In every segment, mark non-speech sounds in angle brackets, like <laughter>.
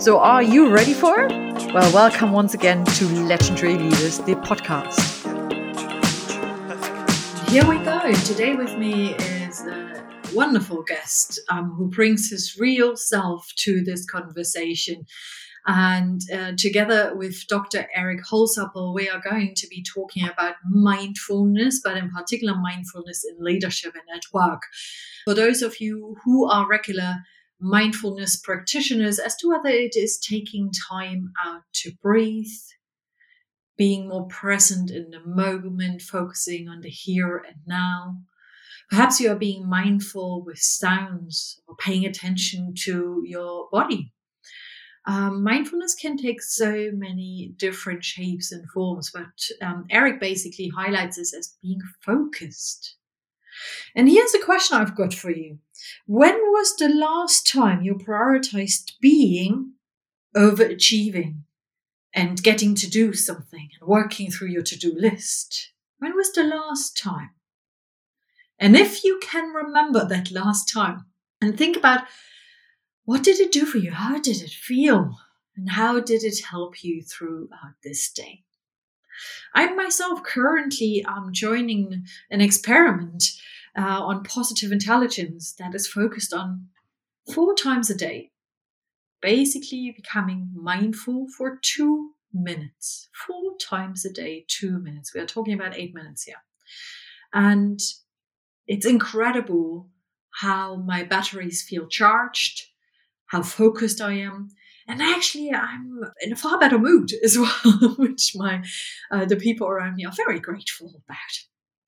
So, are you ready for it? Well, welcome once again to Legendary Leaders, the podcast. Here we go. Today with me is a wonderful guest um, who brings his real self to this conversation. And uh, together with Dr. Eric Holsapple, we are going to be talking about mindfulness, but in particular, mindfulness in leadership and at work. For those of you who are regular mindfulness practitioners as to whether it is taking time out to breathe, being more present in the moment, focusing on the here and now. Perhaps you are being mindful with sounds or paying attention to your body. Um, mindfulness can take so many different shapes and forms, but um, Eric basically highlights this as being focused. And here's a question I've got for you when was the last time you prioritized being over achieving and getting to do something and working through your to do list? When was the last time? And if you can remember that last time and think about what did it do for you? How did it feel? And how did it help you throughout this day? I myself currently am joining an experiment uh, on positive intelligence that is focused on four times a day, basically becoming mindful for two minutes, four times a day, two minutes. We are talking about eight minutes here. And it's incredible how my batteries feel charged, how focused I am. And actually, I'm in a far better mood <laughs> as well, <laughs> which my uh, the people around me are very grateful about.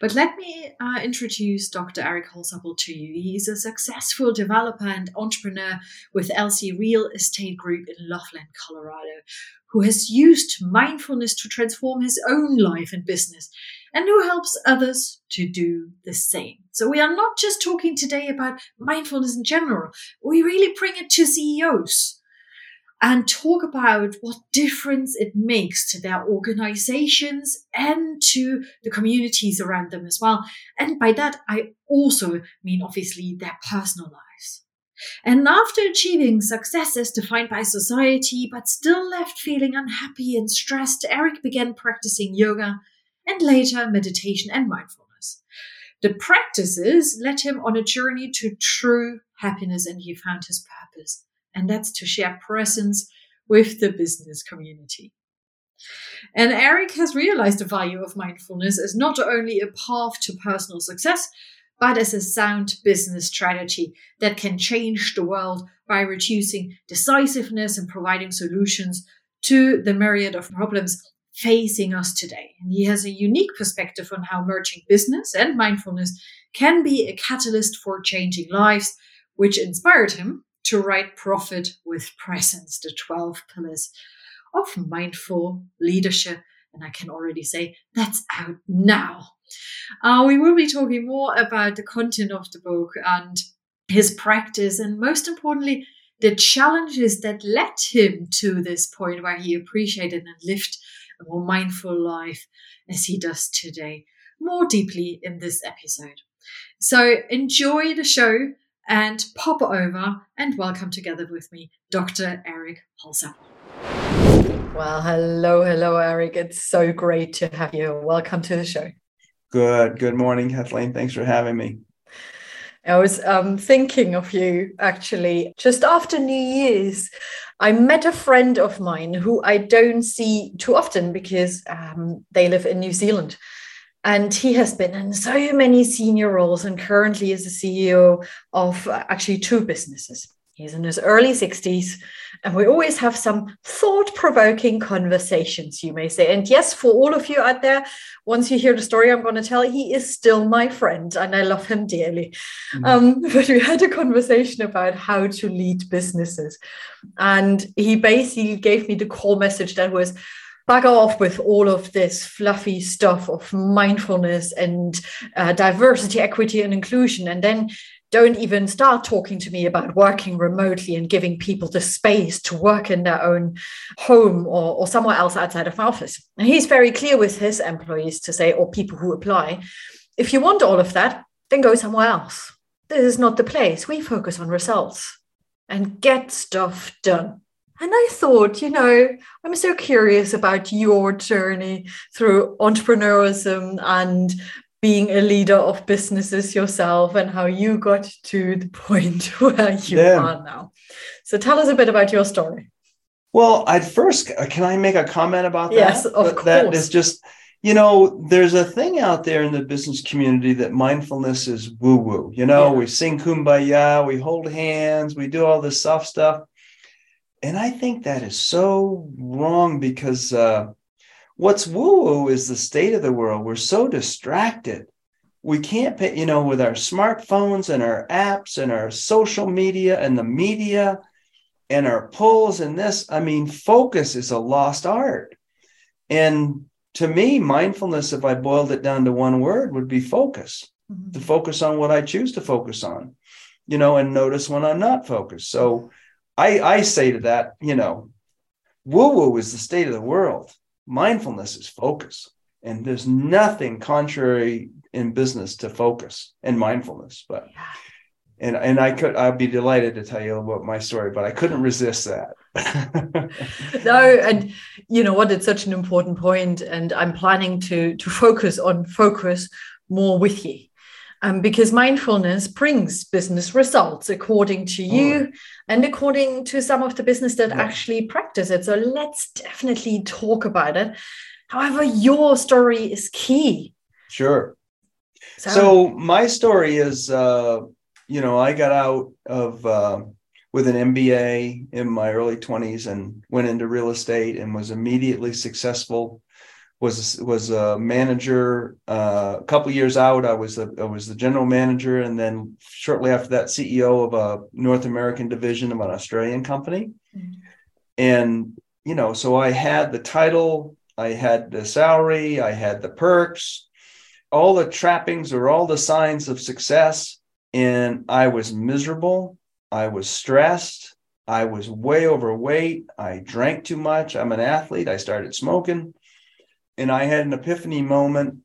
But let me uh, introduce Dr. Eric Holsapple to you. He's a successful developer and entrepreneur with LC Real Estate Group in Loveland, Colorado, who has used mindfulness to transform his own life and business and who helps others to do the same. So we are not just talking today about mindfulness in general. We really bring it to CEOs and talk about what difference it makes to their organizations and to the communities around them as well. And by that, I also mean obviously their personal lives. And after achieving success as defined by society, but still left feeling unhappy and stressed, Eric began practicing yoga and later meditation and mindfulness. The practices led him on a journey to true happiness and he found his purpose and that's to share presence with the business community. And Eric has realized the value of mindfulness as not only a path to personal success, but as a sound business strategy that can change the world by reducing decisiveness and providing solutions to the myriad of problems facing us today. And he has a unique perspective on how merging business and mindfulness can be a catalyst for changing lives, which inspired him to write Profit with Presence, the 12 pillars of mindful leadership. And I can already say that's out now. Uh, we will be talking more about the content of the book and his practice, and most importantly, the challenges that led him to this point where he appreciated and lived a more mindful life as he does today, more deeply in this episode. So enjoy the show and pop over and welcome together with me Dr. Eric Holsapple. Well, hello, hello, Eric. It's so great to have you. Welcome to the show. Good. Good morning, Kathleen. Thanks for having me. I was um, thinking of you actually just after New Year's. I met a friend of mine who I don't see too often because um, they live in New Zealand. And he has been in so many senior roles and currently is the CEO of uh, actually two businesses. He's in his early 60s, and we always have some thought provoking conversations, you may say. And yes, for all of you out there, once you hear the story I'm going to tell, he is still my friend, and I love him dearly. Mm-hmm. Um, <laughs> but we had a conversation about how to lead businesses. And he basically gave me the core message that was, back off with all of this fluffy stuff of mindfulness and uh, diversity, equity, and inclusion. And then don't even start talking to me about working remotely and giving people the space to work in their own home or, or somewhere else outside of my office. And he's very clear with his employees to say, or people who apply, if you want all of that, then go somewhere else. This is not the place. We focus on results and get stuff done. And I thought, you know, I'm so curious about your journey through entrepreneurship and being a leader of businesses yourself and how you got to the <laughs> point where you yeah. are now. So tell us a bit about your story. Well, I'd first, uh, can I make a comment about that? Yes, of course. That is just, you know, there's a thing out there in the business community that mindfulness is woo woo. You know, yeah. we sing kumbaya, we hold hands, we do all this soft stuff. And I think that is so wrong because uh, what's woo woo is the state of the world. We're so distracted. We can't pay, you know, with our smartphones and our apps and our social media and the media and our pulls and this. I mean, focus is a lost art. And to me, mindfulness, if I boiled it down to one word, would be focus mm-hmm. to focus on what I choose to focus on, you know, and notice when I'm not focused. So I, I say to that, you know, woo woo is the state of the world mindfulness is focus. And there's nothing contrary in business to focus and mindfulness. But and and I could I'd be delighted to tell you about my story, but I couldn't resist that. <laughs> no, and you know what? It's such an important point, and I'm planning to to focus on focus more with you um, because mindfulness brings business results according to you oh. and according to some of the business that actually practice it. So let's definitely talk about it. However, your story is key. Sure. So, so my story is, uh, you know, I got out of uh, with an MBA in my early 20s and went into real estate and was immediately successful was was a manager. Uh, a couple years out, I was the I was the general manager, and then shortly after that, CEO of a North American division of an Australian company. Mm-hmm. And you know, so I had the title, I had the salary, I had the perks, all the trappings or all the signs of success, and I was miserable. I was stressed. I was way overweight. I drank too much. I'm an athlete. I started smoking and I had an epiphany moment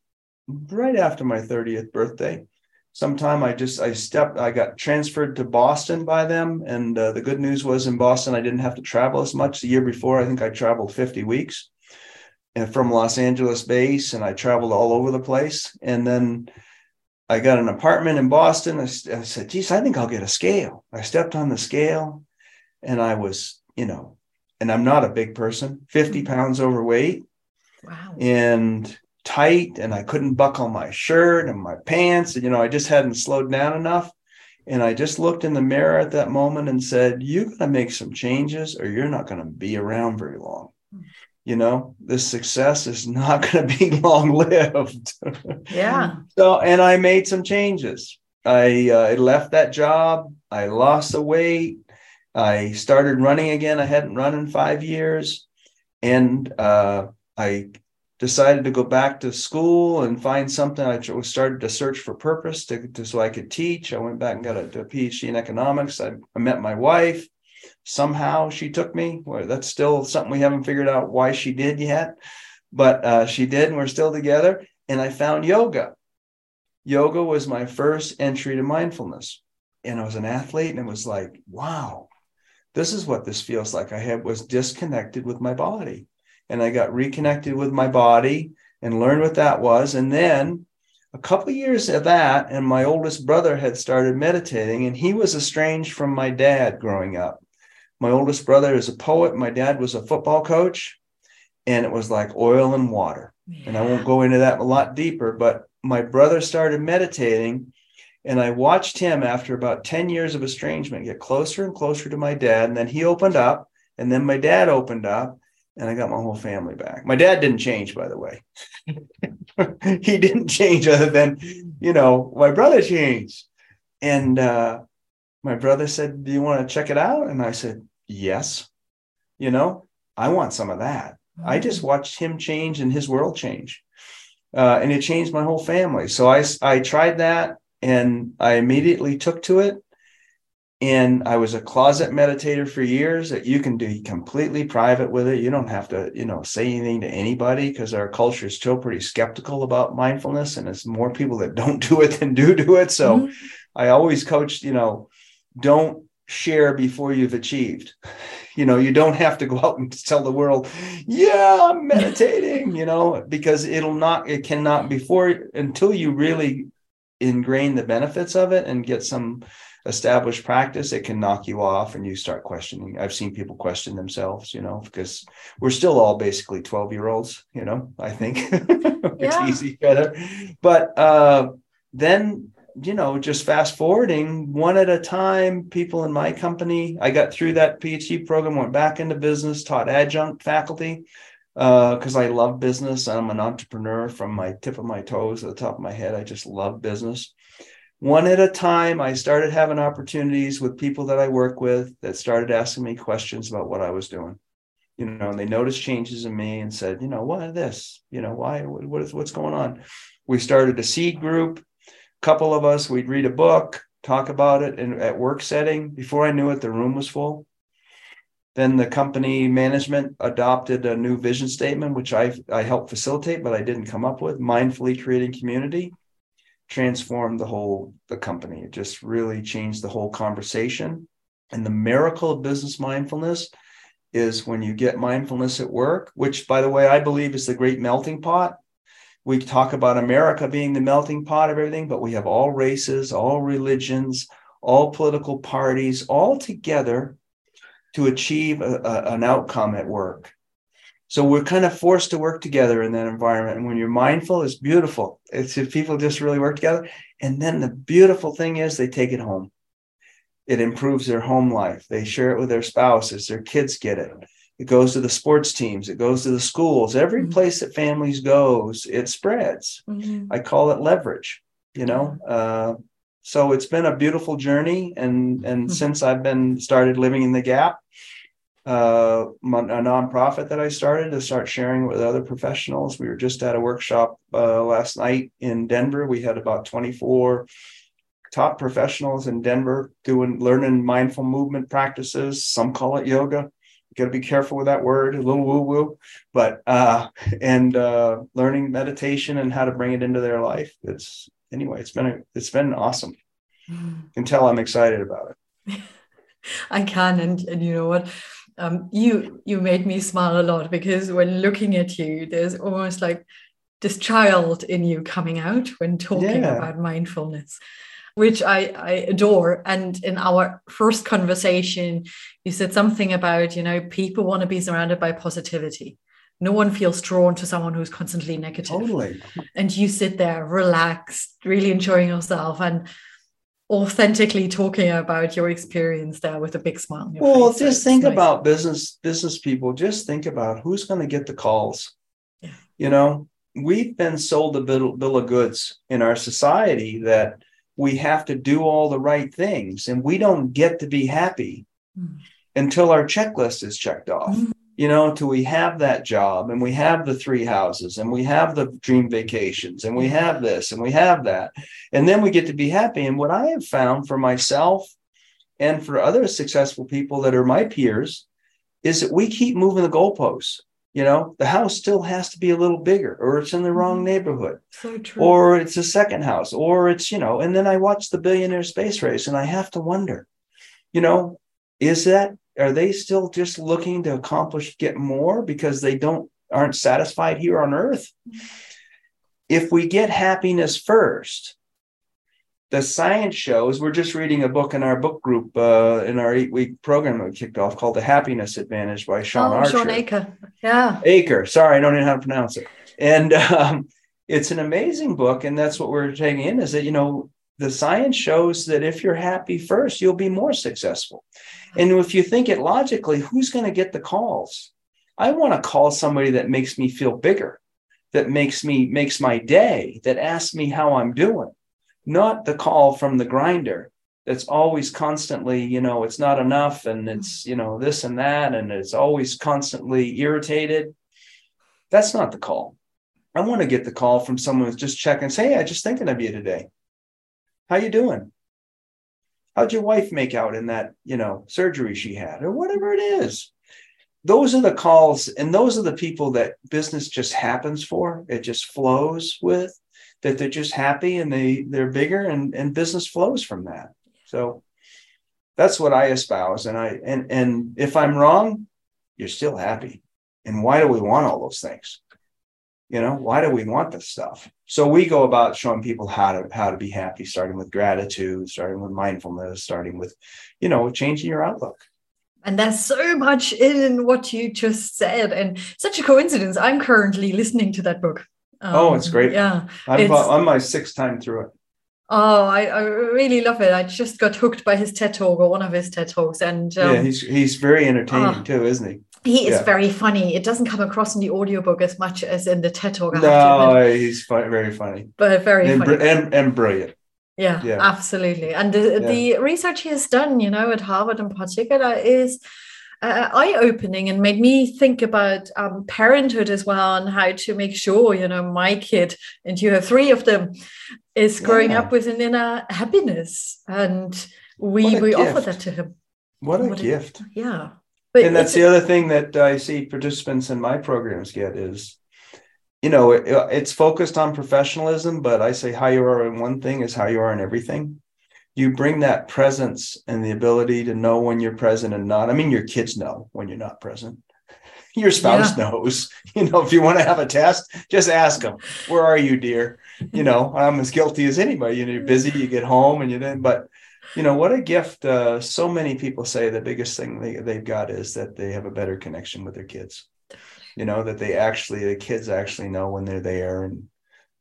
right after my 30th birthday. Sometime I just I stepped I got transferred to Boston by them, and uh, the good news was in Boston I didn't have to travel as much. The year before I think I traveled 50 weeks, and from Los Angeles base, and I traveled all over the place. And then I got an apartment in Boston. I, I said, "Geez, I think I'll get a scale." I stepped on the scale, and I was, you know, and I'm not a big person, 50 pounds overweight wow. and tight and I couldn't buckle my shirt and my pants. And, you know, I just hadn't slowed down enough. And I just looked in the mirror at that moment and said, You're going to make some changes or you're not going to be around very long. You know, this success is not <laughs> going to be long lived. Yeah. so, and I made some changes. I, uh, I left that job. I lost the weight. I started running again. I hadn't run in five years. And uh, I decided to go back to school and find something. I started to search for purpose to, to so I could teach. I went back and got a, a PhD in economics. I, I, met my wife. Somehow she took me. Well, that's still something we haven't figured out why she did yet, but uh, she did, and we're still together. And I found yoga. Yoga was my first entry to mindfulness, and I was an athlete, and it was like, wow, this is what this feels like. I had was disconnected with my body and I got reconnected with my body and learned what that was. And then a couple of years of that, and my oldest brother had started meditating, and he was estranged from my dad growing up. My oldest brother is a poet. My dad was a football coach, and it was like oil and water. Yeah. And I won't go into that a lot deeper, but my brother started meditating, And I watched him after about 10 years of estrangement get closer and closer to my dad. And then he opened up, and then my dad opened up, and I got my whole family back. My dad didn't change, by the way. <laughs> he didn't change other than, you know, my brother changed. And uh, my brother said, Do you want to check it out? And I said, Yes. You know, I want some of that. Mm-hmm. I just watched him change and his world change. Uh, and it changed my whole family. So I, I tried that and I immediately took to it. And I was a closet meditator for years that you can do completely private with it. You don't have to, you know, say anything to anybody because our culture is still pretty skeptical about mindfulness and it's more people that <laughs> don't do it than do do it. So mm-hmm. I always coached, you know, don't share before you've achieved. <sighs> You know, you don't have to go out and tell the world, yeah, I'm meditating, you know, because it'll not, it cannot before until you really ingrain the benefits of it and get some established practice, it can knock you off and you start questioning. I've seen people question themselves, you know, because we're still all basically 12 year olds, you know, I think. <laughs> yeah. easy better. But uh, then you know, just fast forwarding one at a time, people in my company, I got through that PhD program, went back into business, taught adjunct faculty because uh, I love business. I'm an entrepreneur from my tip of my toes to the top of my head. I just love business. One at a time, I started having opportunities with people that I work with that started asking me questions about what I was doing. You know, and they noticed changes in me and said, you know, what is this? You know, why? What is what's going on? We started a seed group A couple of us, we'd read a book, talk about it in, at work setting. Before I knew it, the room was full. Then the company management adopted a new vision statement, which I, I helped facilitate, but I didn't come up with. Mindfully creating community transformed the whole the company. It just really changed the whole conversation. And the miracle of business mindfulness is when you get mindfulness at work, which, by the way, I believe is the great melting pot we talk about America being the melting pot of everything, but we have all races, all religions, all political parties, all together to achieve a, a, an outcome at work. So we're kind of forced to work together in that environment. And when you're mindful, it's beautiful. It's if people just really work together. And then the beautiful thing is they take it home. It improves their home life. They share it with their spouses, their kids get it it goes to the sports teams it goes to the schools every mm-hmm. place that families goes it spreads mm-hmm. i call it leverage you know uh, so it's been a beautiful journey and and mm-hmm. since i've been started living in the gap uh, a nonprofit that i started to start sharing with other professionals we were just at a workshop uh, last night in denver we had about 24 top professionals in denver doing learning mindful movement practices some call it yoga got to be careful with that word, a little woo woo, but uh, and uh, learning meditation and how to bring it into their life. It's anyway, it's been a, it's been awesome. Mm. You can tell I'm excited about it. <laughs> I can, and and you know what, um, you you made me smile a lot because when looking at you, there's almost like this child in you coming out when talking yeah. about mindfulness which I, I adore. And in our first conversation, you said something about, you know, people want to be surrounded by positivity. No one feels drawn to someone who's constantly negative. Totally. And you sit there relaxed, really enjoying yourself and authentically talking about your experience there with a big smile. well, face. just think nice. about business business people. Just think about who's going to get the calls. Yeah. You know, we've been sold a bill, bill of goods in our society that we have to do all the right things and we don't get to be happy mm. until our checklist is checked off mm. You know until we have that job and we have the three houses and we have the dream vacations and we have this and we have that. And then we get to be happy. And what i have found for myself and for other successful people that are my peers is that we keep moving the goalposts. You know the house still has to be a little bigger or it's in the wrong mm-hmm. neighborhood so or it's a second house or it's you know and then i watch the billionaire space race and i have to wonder you know is that are they still just looking to accomplish get more because they don't aren't satisfied here on earth? If we get happiness first the science shows we're just reading a book in our book group uh, in our eight week program that we kicked off called the happiness advantage by sean oh, archer. Shawn Achor yeah. Aker. Sorry i don't know how to pronounce it. And um, it's an amazing book and that's what we're taking in is that you know the science shows that if you're happy first, you'll be more successful. And if you think it logically, who's going to get the calls? I want to call somebody that makes me feel bigger, that makes me makes my day, that asks me how I'm doing, not the call from the grinder that's always constantly, you know, it's not enough and it's, you know, this and that and it's always constantly irritated. That's not the call. I want to get the call from someone who's just checking, say, hey, I just thinking of you today. How you doing? How'd your wife make out in that, you know, surgery she had or whatever it is? Those are the calls and those are the people that business just happens for. It just flows with that they're just happy and they they're bigger and and business flows from that. So that's what I espouse and I and and if I'm wrong, you're still happy. And why do we want all those things? you know why do we want this stuff so we go about showing people how to how to be happy starting with gratitude starting with mindfulness starting with you know changing your outlook. And there's so much in what you just said and such a coincidence. I'm currently listening to that book. Um, oh it's great. Yeah i'm, it's, I'm my sixth time through it. Oh, I, I, really love it. I just got hooked by his TED talk or one of his TED talks, and um, yeah, he's he's very entertaining uh, too, isn't he? He is yeah. very funny. It doesn't come across in the audiobook as much as in the TED Talk. No, he's very funny. But very and, funny. And, and brilliant. Yeah, yeah, absolutely. And the, yeah. the research he has done, you know, at Harvard in particular, is uh, eye-opening and made me think about um, parenthood as well and how to make sure, you know, my kid, and you have three of them, is growing yeah. up with an inner happiness. And we we gift. offer that to him. What a what gift. A, yeah. But and that's the other thing that I see participants in my programs get is, you know, it, it's focused on professionalism, but I say how you are in one thing is how you are in everything. You bring that presence and the ability to know when you're present and not. I mean, your kids know when you're not present. <laughs> Your spouse yeah. knows. <laughs> You know, if you want to have a test, just ask them, "Where are you, dear?" You know, I'm as guilty as anybody. You know, you're busy, you get home, and you then, but you know what a gift uh, so many people say the biggest thing they, they've got is that they have a better connection with their kids. You know that they actually the kids actually know when they're there and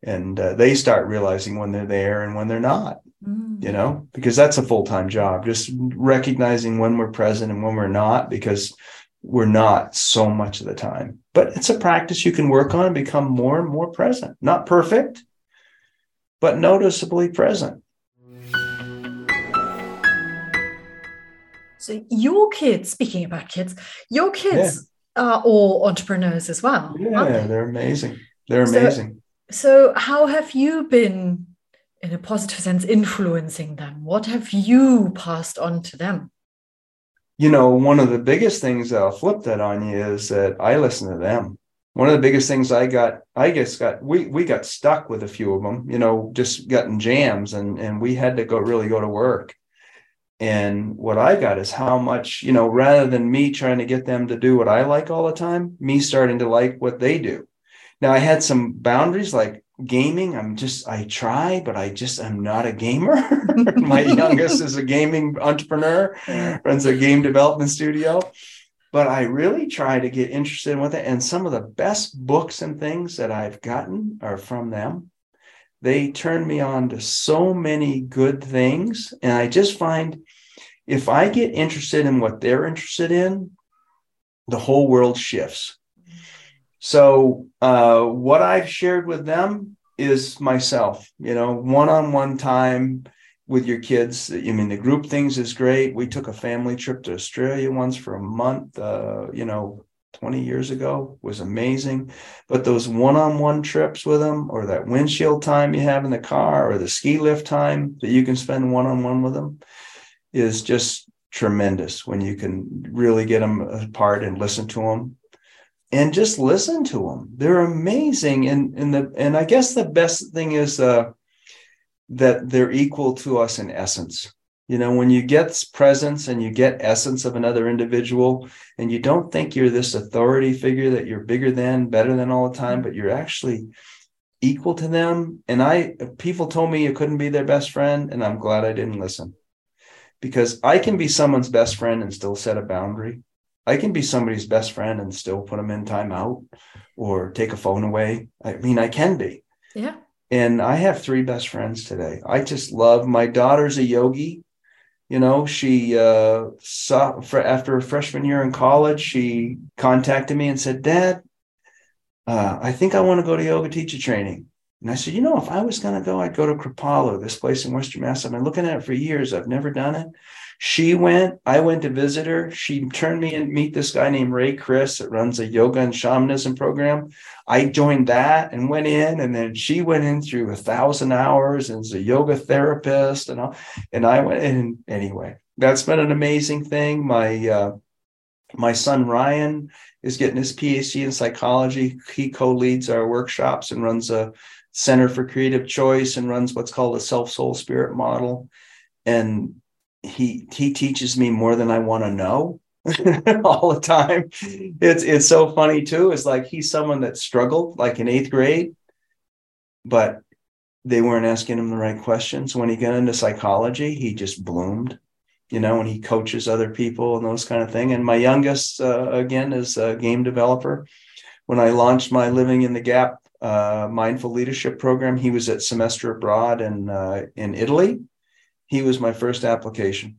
and uh, they start realizing when they're there and when they're not mm. you know because that's a full-time job. Just recognizing when we're present and when we're not because we're not so much of the time. But it's a practice you can work on and become more and more present. Not perfect but noticeably present So your kids, speaking about kids, your kids yeah. are all entrepreneurs as well. Yeah, they? are amazing. They're amazing. So, so how have you been, in a positive sense, influencing them? What have you passed on to them? You know, one of the biggest things I'll flip that on you is that I listen to them. One of the biggest things I got, I guess, got we we got stuck with a few of them. You know, just getting jams, and and we had to go really go to work and what I got is how much, you know, rather than me trying to get them to do what I like all the time, me starting to like what they do. Now I had some boundaries like gaming. I'm just, I try, but I just, I'm not a gamer. <laughs> My <laughs> youngest is a gaming entrepreneur, runs a game development studio. But I really try to get interested in with it. And some of the best books and things that I've gotten are from them they turn me on to so many good things. And I just find if I get interested in what they're interested in, the whole world shifts. So, uh, what I've shared with them is myself, you know, one on one time with your kids. I mean, the group things is great. We took a family trip to Australia once for a month, uh, you know, 20 years ago was amazing. But those one on one trips with them, or that windshield time you have in the car, or the ski lift time that you can spend one on one with them is just tremendous when you can really get them apart and listen to them and just listen to them. They're amazing. And, and, the, and I guess the best thing is uh, that they're equal to us in essence you know, when you get presence and you get essence of another individual, and you don't think you're this authority figure that you're bigger than, better than all the time, but you're actually equal to them. And I, people told me you couldn't be their best friend, and I'm glad I didn't listen because I can be someone's best friend and still set a boundary. I can be somebody's best friend and still put them in timeout or take a phone away. I mean, I can be. Yeah. and I have three best friends today. I just love my daughter's a yogi. You know, she uh, saw for, after a freshman year in college, she contacted me and said, "Dad, uh, I think I want to go to yoga teacher training." And I said, "You know, if I was going to go, I'd go to Kripalu, this place in Western Mass. I've been looking at it for years. I've never done it." She went, I went to visit her. She turned me and meet this guy named Ray Chris that runs a yoga and shamanism program. I joined that and went in, and then she went in through a thousand hours and is a yoga therapist and all. And I went in anyway. That's been an amazing thing. My uh, my son Ryan is getting his PhD in psychology. He co-leads our workshops and runs a center for creative choice and runs what's called a self soul spirit model. And he he teaches me more than I want to know <laughs> all the time. It's it's so funny too. It's like he's someone that struggled like in eighth grade, but they weren't asking him the right questions. When he got into psychology, he just bloomed, you know, and he coaches other people and those kind of thing. And my youngest, uh, again, is a game developer. When I launched my Living in the Gap uh, mindful leadership program, he was at semester abroad in uh, in Italy he was my first application.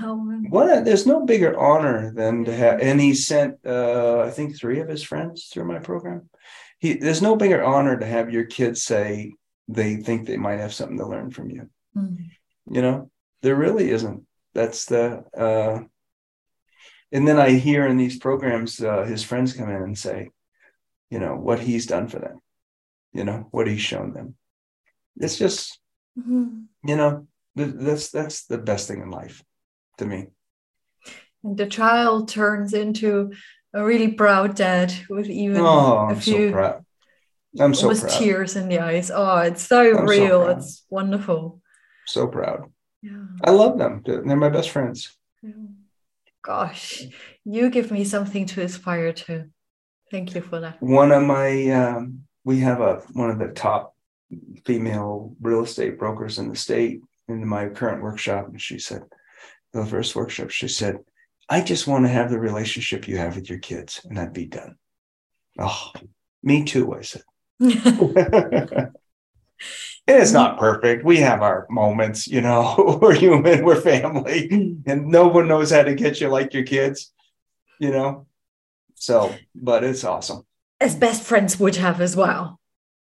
Oh, what? There's no bigger honor than to have, and he sent, uh, I think, three of his friends through my program. He, there's no bigger honor to have your kids say they think they might have something to learn from you. Mm. You know, there really isn't. That's the, uh, and then I hear in these programs, uh, his friends come in and say, you know, what he's done for them, you know, what he's shown them. It's just, mm-hmm. you know, that's that's the best thing in life to me and the child turns into a really proud dad with even oh, a few so proud. I'm so with proud. tears in the eyes. Oh, it's so I'm real. So it's wonderful. So proud. Yeah. I love them. They're my best friends. Gosh, you give me something to aspire to. Thank you for that. One of my, um, we have a one of the top female real estate brokers in the state in my current workshop, and she said, the first workshop, she said, I just want to have the relationship you have with your kids, and I'd be done. Oh, me too, I said. <laughs> it's not perfect. We have our moments, you know, <laughs> we're human, we're family, mm. and no one knows how to get you like your kids, you know. So, but it's awesome. As best friends would have as well.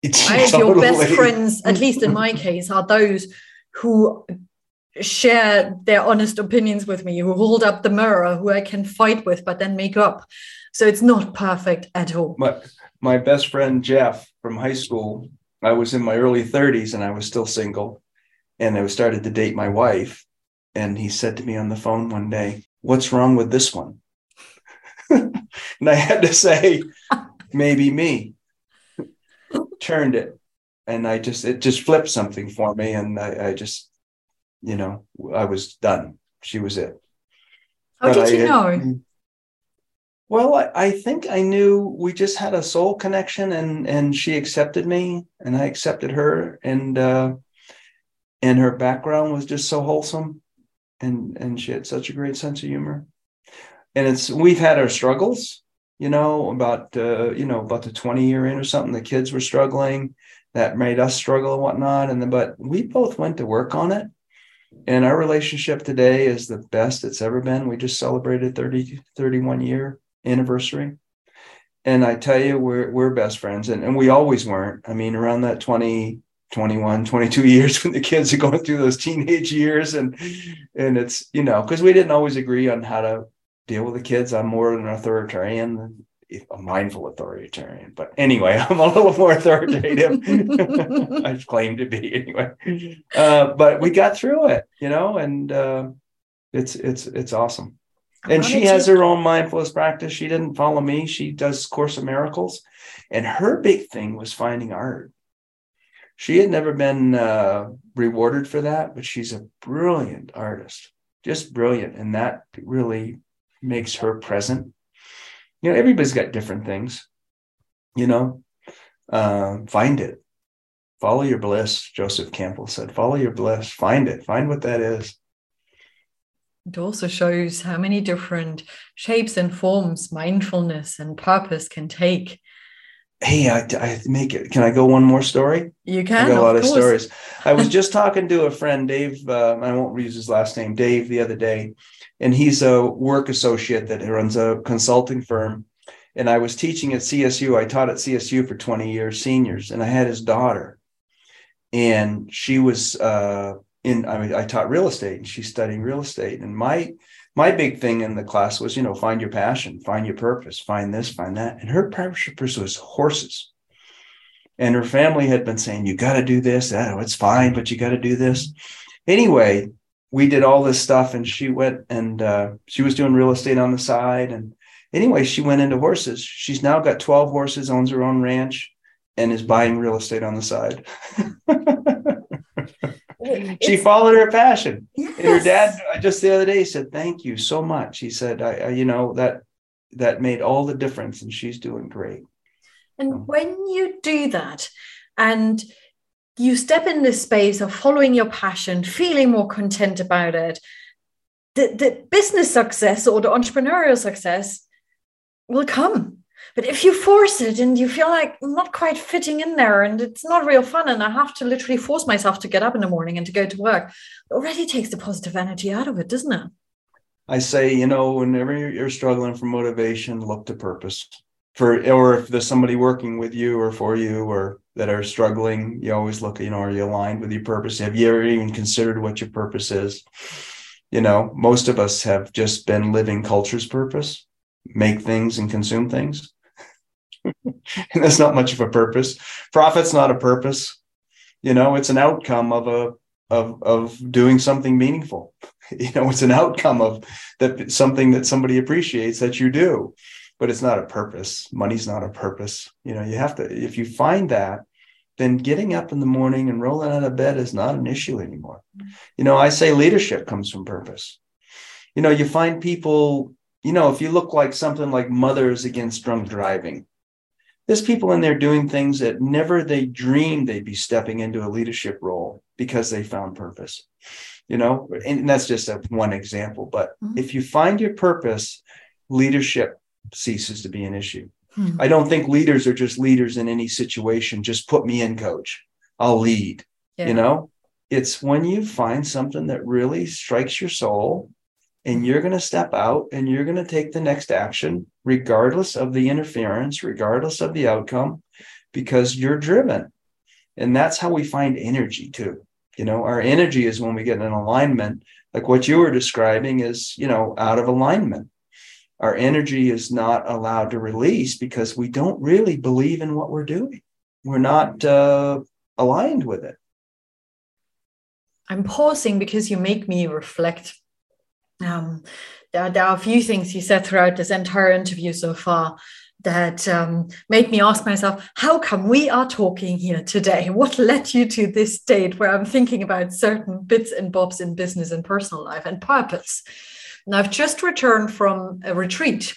It's right? totally. Your best friends, at least in my <laughs> case, are those who share their honest opinions with me, who hold up the mirror, who I can fight with, but then make up. So it's not perfect at all. My, my best friend, Jeff, from high school, I was in my early 30s and I was still single. And I started to date my wife. And he said to me on the phone one day, What's wrong with this one? <laughs> and I had to say, Maybe me. Turned it and I just it just flipped something for me, and I, I just, you know, I was done. She was it. How but did you I, know? Well, I, I think I knew we just had a soul connection, and and she accepted me, and I accepted her, and uh, and her background was just so wholesome, and and she had such a great sense of humor, and it's we've had our struggles, you know, about uh, you know about the twenty year in or something. The kids were struggling, that made us struggle and whatnot. And then, but we both went to work on it. And our relationship today is the best it's ever been. We just celebrated 30, 31 year anniversary. And I tell you, we're, we're best friends. And, and we always weren't. I mean, around that 20, 21, 22 <laughs> years when the kids are going through those teenage years. And, and it's, you know, because we didn't always agree on how to deal with the kids. I'm more of an authoritarian a mindful authoritarian, but anyway, <laughs> I'm a little more authoritative. <laughs> I claim to be anyway. Uh, but we got through it, you know, and uh, it's it's it's awesome. And she has her own mindfulness practice. She didn't follow me. She does Course of Miracles, and her big thing was finding art. She had never been uh, rewarded for that, but she's a brilliant artist, just brilliant, and that really makes her present you know everybody's got different things you know uh, find it follow your bliss joseph campbell said follow your bliss find it find what that is it also shows how many different shapes and forms mindfulness and purpose can take hey, I, I make it. Can I go one more story? You can. I got a lot of, stories. I was just talking to a friend, Dave. Uh, I won't use his last name, Dave, the other day, and he's a work associate that runs a consulting firm. And I was teaching at CSU. I taught at CSU for 20 years, seniors, and I had his daughter, and she was uh, in. I mean, I taught real estate, and she's studying real estate. And my my big thing in the class was, you know, find your passion, find your purpose, find this, find that. And her purpose was horses. And her family had been saying, you got to do this. Oh, it's fine, but you got to do this. Anyway, we did all this stuff and she went and uh, she was doing real estate on the side. And anyway, she went into horses. She's now got 12 horses, owns her own ranch, and is buying real estate on the side. <laughs> she followed her passion. Yes. And her dad just the other day said, "Thank you so much." He said, "I, I, you know that that made all the difference, and she's doing great." And when you do that, and you step in this space of following your passion, feeling more content about it, the, the business success or the entrepreneurial success will come but if you force it and you feel like I'm not quite fitting in there and it's not real fun, and I have to literally force myself to get up in the morning and to go to work, it already takes the positive energy out of it, doesn't it? I say, you know, whenever you're struggling for motivation, look to purpose. For or if there's somebody working with you or for you or that are struggling, you always look, you know, are you aligned with your purpose? Have you ever even considered what your purpose is? You know, most of us have just been living culture's purpose, make things and consume things. <laughs> and that's not much of a purpose. Profit's not a purpose. You know, it's an outcome of a of of doing something meaningful. <laughs> You know, it's an outcome of that something that somebody appreciates that you do, but it's not a purpose. Money's not a purpose. You know, you have to if you find that, then getting up in the morning and rolling out of bed is not an issue anymore. You know, I say leadership comes from purpose. You know, you find people, you know, if you look like something like Mothers Against Drunk Driving, there's people in there doing things that never they dreamed they'd be stepping into a leadership role because they found purpose you know and that's just a one example but mm-hmm. if you find your purpose leadership ceases to be an issue mm-hmm. i don't think leaders are just leaders in any situation just put me in coach i'll lead yeah. you know it's when you find something that really strikes your soul and you're going to step out and you're going to take the next action, regardless of the interference, regardless of the outcome, because you're driven. And that's how we find energy too. You know, our energy is when we get in alignment, like what you were describing is, you know, out of alignment. Our energy is not allowed to release because we don't really believe in what we're doing. We're not uh, aligned with it. I'm pausing because you make me reflect um, there, there, are a few things you said throughout this entire interview so far that um, made me ask myself, how come we are talking here today? What led you to this state where I'm thinking about certain bits and bobs in business and personal life and purpose? And I've just returned from a retreat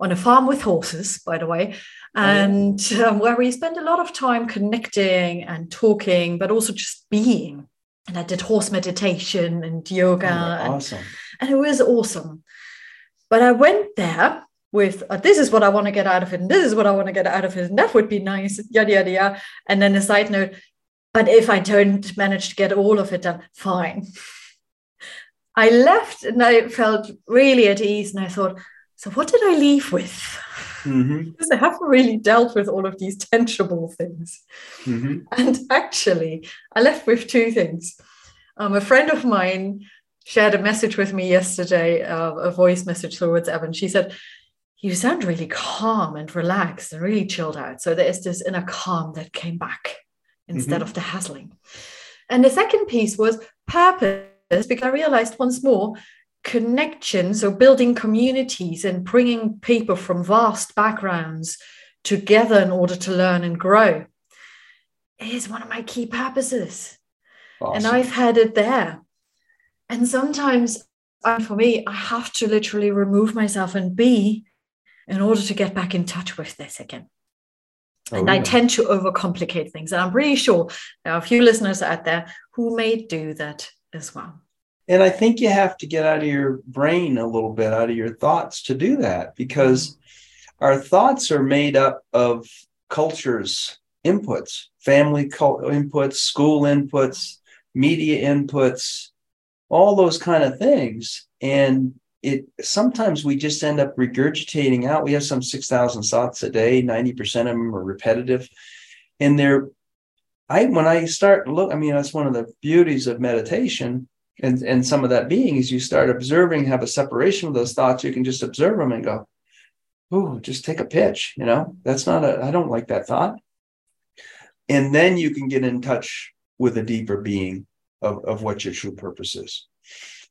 on a farm with horses, by the way, and um, where we spend a lot of time connecting and talking, but also just being. And I did horse meditation and yoga. Oh, awesome. And, and it was awesome. But I went there with uh, this is what I want to get out of it, and this is what I want to get out of it, and that would be nice, yada yada yada. And then a side note, but if I don't manage to get all of it done, fine. <laughs> I left and I felt really at ease, and I thought, so what did I leave with? Mm-hmm. <laughs> because I haven't really dealt with all of these <laughs> tangible things. Mm-hmm. And actually, I left with two things. Um, a friend of mine shared a message with me yesterday, uh, a voice message through WhatsApp, and she said, You sound really calm and relaxed and really chilled out. So there's this inner calm that came back instead mm-hmm. of the hassling. And the second piece was purpose, because I realized once more connections or building communities and bringing people from vast backgrounds together in order to learn and grow is one of my key purposes. Awesome. And I've had it there. And sometimes, for me, I have to literally remove myself and be in order to get back in touch with this again. Oh, and. I tend to overcomplicate things. And I'm pretty sure there are a few listeners out there who may do that as well. And I think you have to get out of your brain a little bit, out of your thoughts to do that, because mm-hmm. our thoughts are made up of culture's inputs, family inputs, school inputs, media inputs, all those kind of things. And it sometimes we just end up regurgitating out. We have some 6,000 thoughts a day, 90% of them are repetitive. And they're, I, when I start look, I mean, that's one of the beauties of meditation and, and some of that being is you start observing, have a separation of those thoughts. You can just observe them and go, Ooh, just take a pitch. You know, that's not a, I don't like that thought. And then you can get in touch with a deeper being of, of what your true purpose is.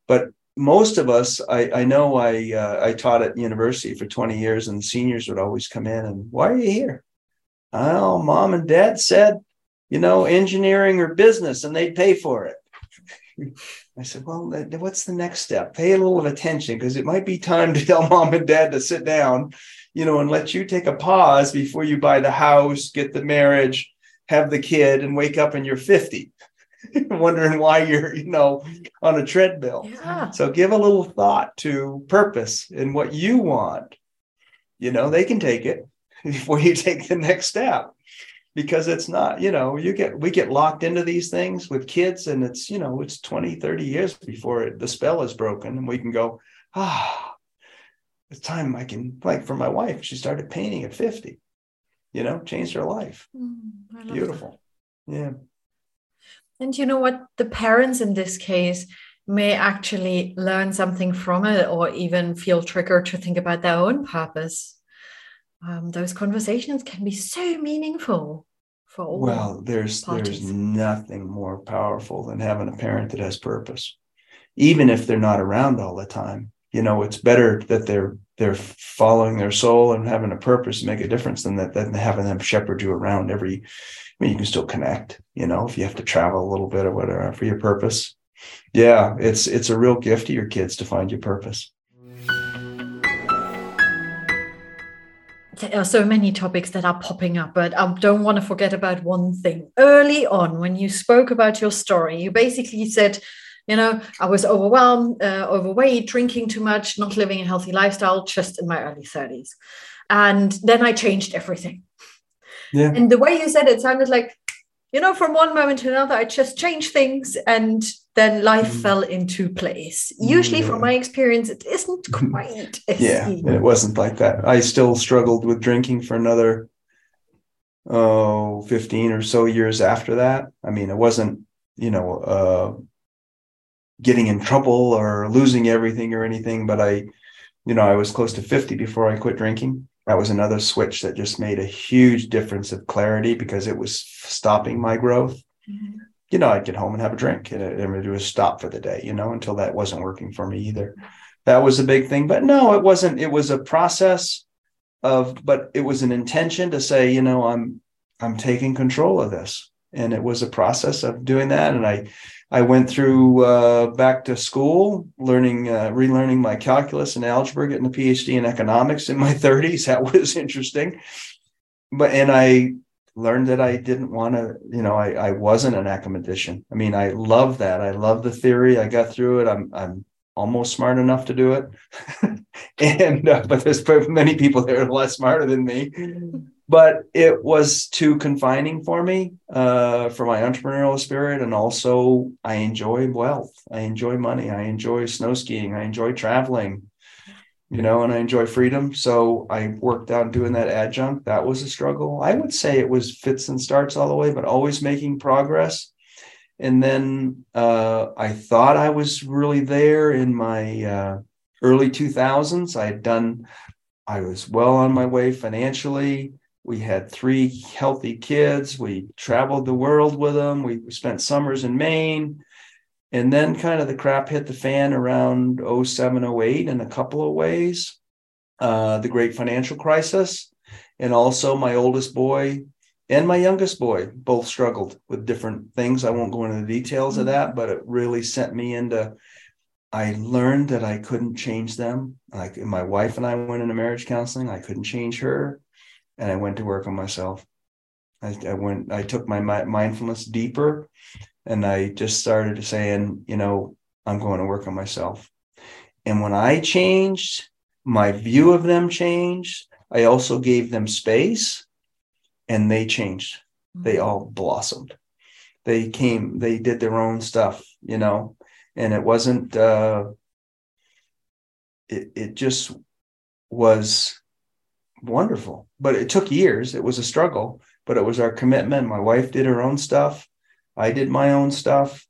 But most of us, I, I know I uh, I taught at university for 20 years, and seniors would always come in and why are you here? Oh, mom and dad said, you know, engineering or business, and they'd pay for it. I said, well, what's the next step? Pay a little of attention because it might be time to <laughs> tell mom and dad to sit down, you know, and let you take a pause before you buy the house, get the marriage, have the kid, and wake up and you're 50. <laughs> wondering why you're, you know, on a treadmill. Yeah. So give a little thought to purpose and what you want. You know, they can take it <laughs> before you take the next step because it's not, you know, you get, we get locked into these things with kids and it's, you know, it's 20, 30 years before it, the spell is broken and we can go, ah, it's time I can, like for my wife, she started painting at 50, you know, changed her life. Mm, Beautiful. That. Yeah. And you know what? The parents in this case may actually learn something from it or even feel triggered to think about their own purpose. Um, those conversations can be so meaningful for all. Well, there's parties. there's nothing more powerful than having a parent that has purpose, even if they're not around all the time. You know, it's better that they're they're following their soul and having a purpose to make a difference than that than having them shepherd you around every I mean, you can still connect, you know, if you have to travel a little bit or whatever for your purpose. Yeah, it's it's a real gift to your kids to find your purpose. There are so many topics that are popping up, but I don't want to forget about one thing. Early on, when you spoke about your story, you basically said, you know, I was overwhelmed, uh, overweight, drinking too much, not living a healthy lifestyle, just in my early 30s. And then I changed everything. Yeah. And the way you said it sounded like, you know, from one moment to another, I just changed things and then life mm. fell into place. Usually, yeah. from my experience, it isn't quite yeah, it wasn't like that. I still struggled with drinking for another oh 15 or so years after that. I mean, it wasn't, you know, uh getting in trouble or losing everything or anything, but I, you know, I was close to 50 before I quit drinking that was another switch that just made a huge difference of clarity because it was stopping my growth. Mm-hmm. You know, I'd get home and have a drink and it, it was stop for the day, you know, until that wasn't working for me either. That was a big thing. But no, it wasn't. It was a process of, but it was an intention to say, you know, I'm I'm taking control of this. And it was a process of doing that. And I I went through uh, back to school, learning, uh, relearning my calculus and algebra, getting a PhD in economics in my <laughs> 30s. That was interesting. But and I learned that I didn't want to, you know, I, I wasn't an academician. I mean, I love that. I love the theory. I got through it. I'm I'm almost smart enough to do it, <laughs> and uh, but there's many people that are less smarter than me but it was too confining for me uh, for my entrepreneurial spirit. And also i enjoy wealth. I enjoy money. I enjoy snow skiing. I enjoy traveling you know and i enjoy freedom. So i worked out doing that adjunct. That was a struggle. I would say it was fits and starts all the way but always making progress. And then uh, i thought i was really there in my uh, early 2000s i had done i was well on my way financially we had three healthy kids. We traveled the world with them. We spent summers in Maine. And then kind of the crap hit the fan around 07, 08 in a couple of ways. Uh, the great financial crisis. And also my oldest boy and my youngest boy both struggled with different things. I won't go into the details of that, but it really sent me into I learned that I couldn't change them. Like my wife and I went into marriage counseling. I couldn't change her and I went to work on myself. I, I went, I took my mindfulness deeper and I just started saying, you know, I'm going to work on myself. And when I changed, my view of them changed. I also gave them space and they changed. They mm-hmm. all blossomed. They came, they did their own stuff, you know, and it wasn't, uh, it, it just was wonderful, but it took years. It was a struggle, but it was our commitment. My wife did her own stuff. I did my own stuff.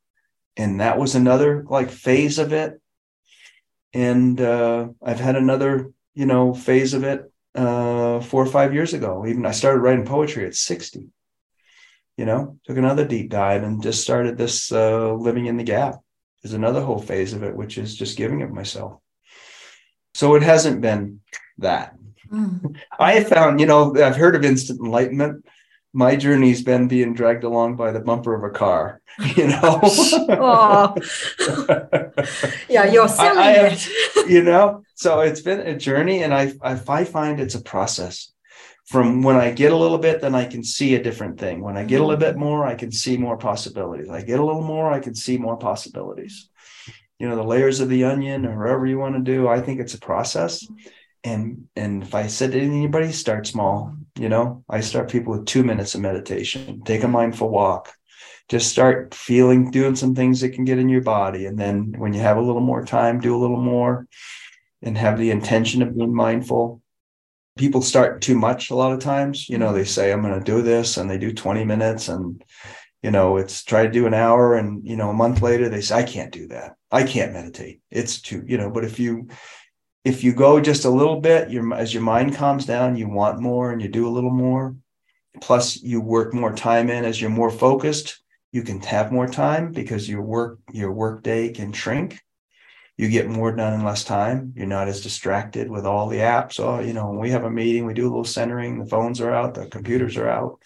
And that was another like phase of it. And uh, I've had another, you know, phase of it uh, four or five years ago. Even I started writing poetry at 60. You know, took another deep dive and just started this uh, living in the gap. Is another whole phase of it, which is just giving of myself. So it hasn't been that. Mm. <laughs> I have found, you know, I've heard of instant enlightenment. My journey's been being dragged along by the bumper of a car, <laughs> you know. oh. <laughs> yeah, you're selling I, I have, it. you know, so it's been a journey, and I, I I find it's a process. From when I get a little bit, then I can see a different thing. When I get a little bit more, I can see more possibilities. I get a little more, I can see more possibilities you know the layers of the onion or whatever you want to do i think it's a process and and if i said to anybody start small you know? I start people with two minutes of meditation. Take a mindful walk. Just start feeling doing some things that can get in your body. And then when you have a little more time do a little more and have the intention of being mindful. People start too much a lot of times. You know they say i'm going to do this and they do 20 minutes and you know it's try to do an hour and you know a month later they say i can't do that. I can't meditate. It's too you know but if you if you go just a little bit your as your mind calms down you want more and you do a little more plus you work more time in as you're more focused you can have more time because your work your work day can shrink you get more done in less time you're not as distracted with all the apps oh you know we have a meeting we do a little centering the phones are out the computers are out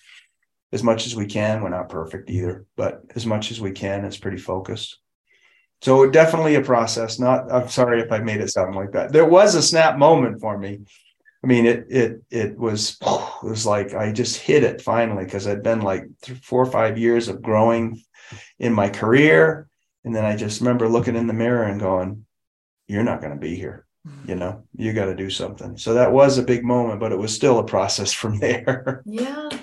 as much as we can. We're not perfect either, but as much as we can, it's pretty focused. So definitely a process. Not I'm sorry if I made it sound like that. There was a snap moment for me. I mean, it it it was it was like I just hit it finally because I'd been like four or five years of growing in my career, and then I just remember looking in the mirror and going, "You're not going to be here." Mm-hmm. you know you got to do something so that was a big moment but it was still a process <laughs> from there yeah i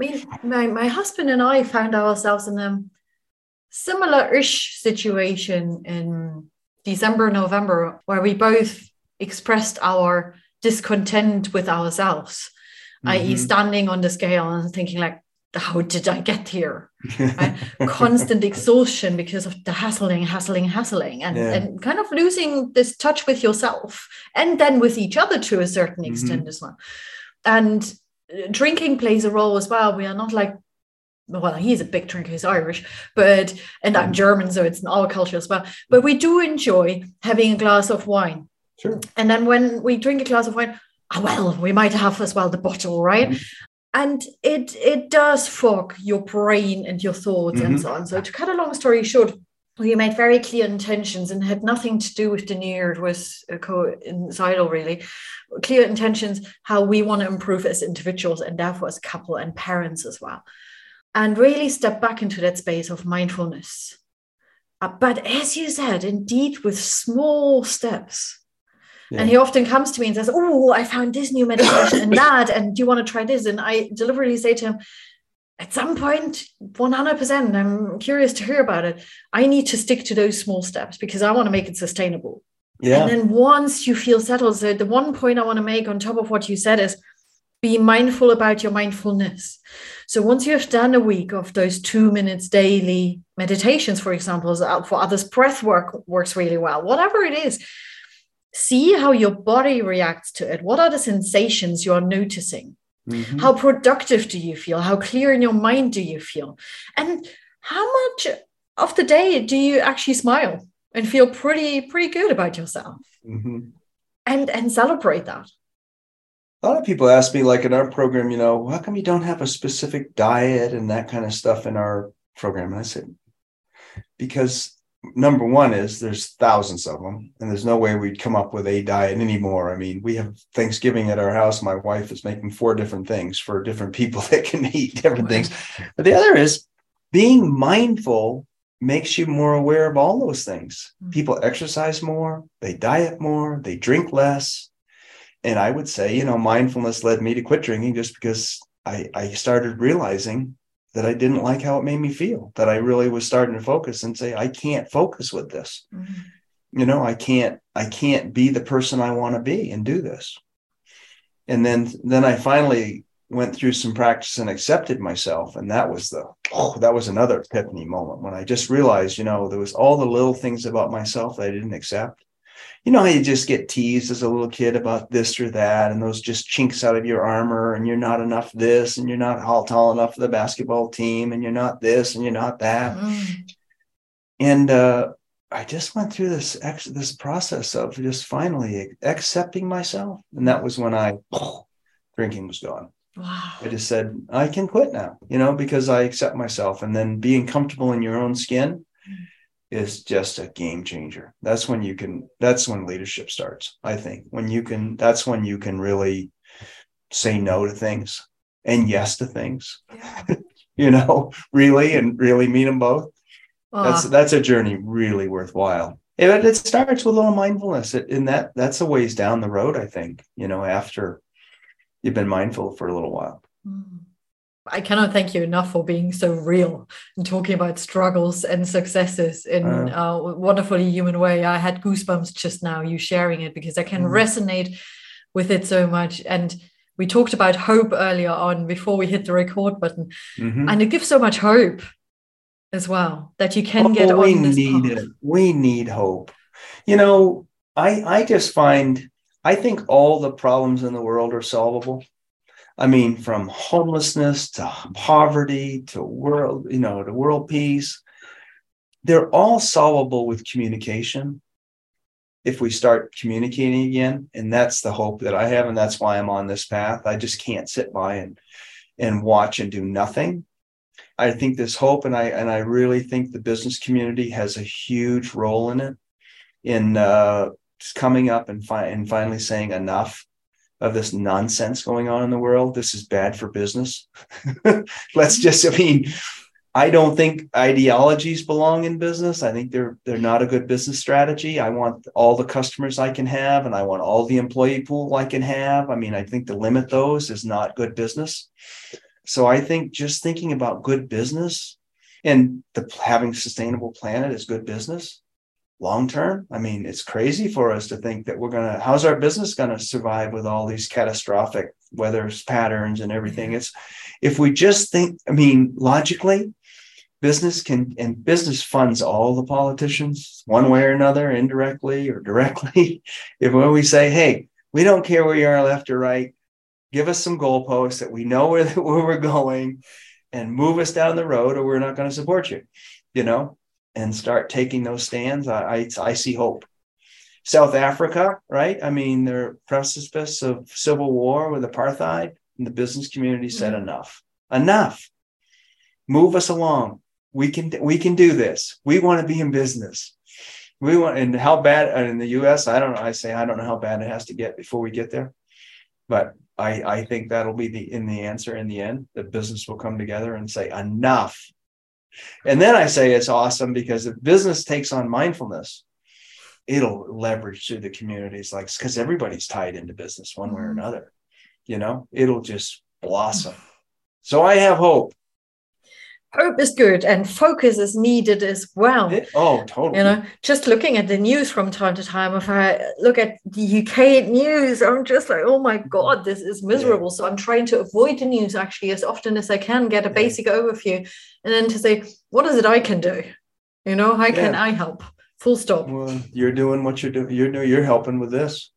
mean my, my husband and i found ourselves in a similar-ish situation in december november where we both expressed our discontent with ourselves mm-hmm. i.e standing on the scale and thinking like how did I get here? <laughs> right? Constant exhaustion because of the hassling, hassling, hassling, and, yeah. and kind of losing this touch with yourself and then with each other to a certain mm-hmm. extent mm-hmm. as well. And uh, drinking plays a role as well. We are not like, well, he's a big drinker, he's Irish, but and I'm German, so it's in our culture as well. But we do enjoy having a glass of wine. Sure. And then when we drink a glass of wine, oh, well, we might have as well the bottle, right? Mm-hmm and it it does fog your brain and your thoughts mm-hmm. and so on. So to cut a long story short, we made very clear intentions and had nothing to do with the new year. It was coincidental, really. Clear intentions, how we want to improve as individuals and therefore as couple and parents as well. And really step back into that space of mindfulness. Uh, but as you said, indeed, with small steps, yeah. And he often comes to me and says, Oh, I found this new meditation and <coughs> that. And do you want to try this? And I deliberately say to him, at some point, 100%, I'm curious to hear about it. I need to stick to those small steps because I want to make it sustainable. Yeah. And then once you feel settled, so the one point I want to make on top of what you said is be mindful about your mindfulness. So once you have done a week of those two minutes daily meditations, for example, for others, breath work works really well, whatever it is, see how your body reacts to it. What are the sensations you're noticing? Mm-hmm. How productive do you feel? How clear in your mind do you feel? And how much of the day do you actually smile and feel pretty pretty good about yourself? Mm-hmm. And and celebrate that. A lot of people ask me, like in our program, you know, how come you don't have a specific diet and that kind of stuff in our program? And I said, because number one is there's thousands of them and there's no way we'd come up with a diet anymore. I mean we have thanksgiving at our house. My wife is making four different things for different people <laughs> that can eat different things. But the other is being mindful makes you more aware of all those things. Mm-hmm. people exercise more they diet more they drink less and i would say you know mindfulness led me to quit drinking just because I, I started realizing that I didn't like how it made me feel, that I really was starting to focus and say, I can't focus with this. Mm-hmm. You know, I can't, I can't be the person I want to be and do this. And then, then I finally went through some practice and accepted myself. And that was the, oh, that was another epiphany moment when I just realized, you know, there was all the little things about myself that I didn't accept you know how you just get teased as a little kid about this or that, and those just chinks out of your armor, and you're not enough this, and you're not tall enough for the basketball team, and you're not this, and you're not that. Mm. And uh, I just went through this ex- this process of just finally accepting myself, and that was when I oh, <sniffs> drinking was gone. Wow. I just said I can quit now, you know, because I accept myself, and then being comfortable in your own skin is just a game changer. That's when you can, that's when leadership starts, I think. When you can, that's when you can really say no to things and yes to things, yeah. <laughs> you know, really and really mean them both. Uh, that's that's a journey really worthwhile. It, it starts with a little mindfulness, and that that's a ways down the road. I think you know after you've been mindful for a little while. Mm. I cannot thank you enough for being so real and talking about struggles and successes in uh, a wonderfully human way. I had goosebumps just now, you sharing it, because I can mm-hmm. resonate with it so much. And we talked about hope earlier on before we hit the record button, mm-hmm. and it gives so much hope as well that you can oh, get on we this need path. it. We need hope. You know, I I just find I think all the problems in the world are solvable I mean, from homelessness to poverty to world, you know, to world peace, they're all solvable with communication if we start communicating again. And that's the hope that I have. And that's why I'm on this path. I just can't sit by and and watch and do nothing. I think this hope, and I and I really think the business community has a huge role in it, in uh, coming up and, fi- and finally saying enough of this nonsense going on in the world. This is bad for business. <laughs> Let's just, I mean, I don't think ideologies belong in business. I think they're they're not a good business strategy. I want all the customers I can have and I want all the employee pool I can have. I mean, I think to limit those is not good business. So I think just thinking about good business and the having sustainable planet is good business long term. I mean, it's crazy for us to think that we're going to, how's our business going to survive with all these catastrophic weather patterns and everything? Mm-hmm. It's, if we just think, I mean, logically, business can, and business funds all the politicians one way or another, indirectly or directly. <laughs> if when we say, hey, we don't care where you are left or right, give us some goalposts that we know where, <laughs> where we're going and move us down the road or we're not going to support you, you know? And start taking those stands, I, I, I see hope. South Africa, right? I mean, they're precipice of civil war with apartheid, and the business community said mm-hmm. enough, enough. Move us along. We can we can do this. We want to be in business. We want and how bad in the U.S. I don't know. I say I don't know how bad it has to get before we get there, but I I think that'll be the in the answer in the end. The business will come together and say enough and then I say it's awesome because if business takes on mindfulness, it'll leverage through the communities, like because everybody's tied into business one way or mm-hmm. another. You know, it'll just blossom. So I have hope hope is good and focus is needed as well. oh, totally. You know, just looking at the news from time to time, if I look at the UK news, I'm just like, oh my God, this is miserable. Yeah. So I'm trying to avoid the news actually as often as I can, get a yeah. basic overview, and then to say, what is it I can do? You know, how can I help? Full stop. Well, you're doing what you're doing. You're you're helping with this.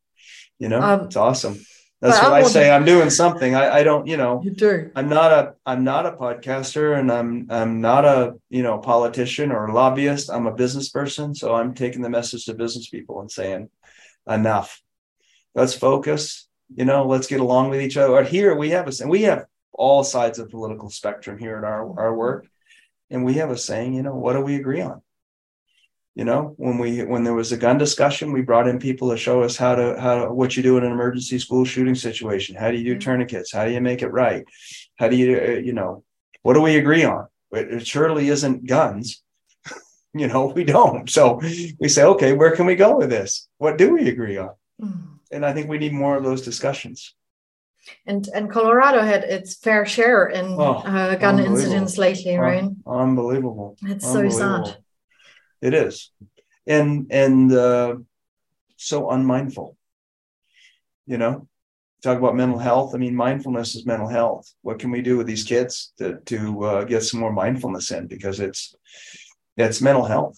You know, um, it's awesome. That's what I say. I'm doing something. I, I don't, you know, you do. I'm not a I'm not a podcaster and I'm I'm not a, you know, politician or lobbyist. I'm a business person. So I'm taking the message to business people and saying, enough. Let's focus. You know, let's get along with each other. Here we have a and we have all sides of the political spectrum here at our, our work. And we have a saying, you know, what do we agree on? You know when we when there was a gun discussion we brought in people to show us how to how to, what you do in an emergency school shooting situation. How do you do mm-hmm. tourniquets? How do you make it right? How do you uh, you know what do we agree on? It surely isn't guns. <laughs> You know we don't. So we say okay where can we go with this? What do we agree on? Mm. and i think we need more of those discussions. And and Colorado had its fair share in oh, uh, gun incidents lately, right? unbelievable. It's so sad. It is, and and uh, so unmindful. You know, talk about mental health. I mean, mindfulness is mental health. What can we do with these kids to to uh, get some more mindfulness in? Because it's it's mental health.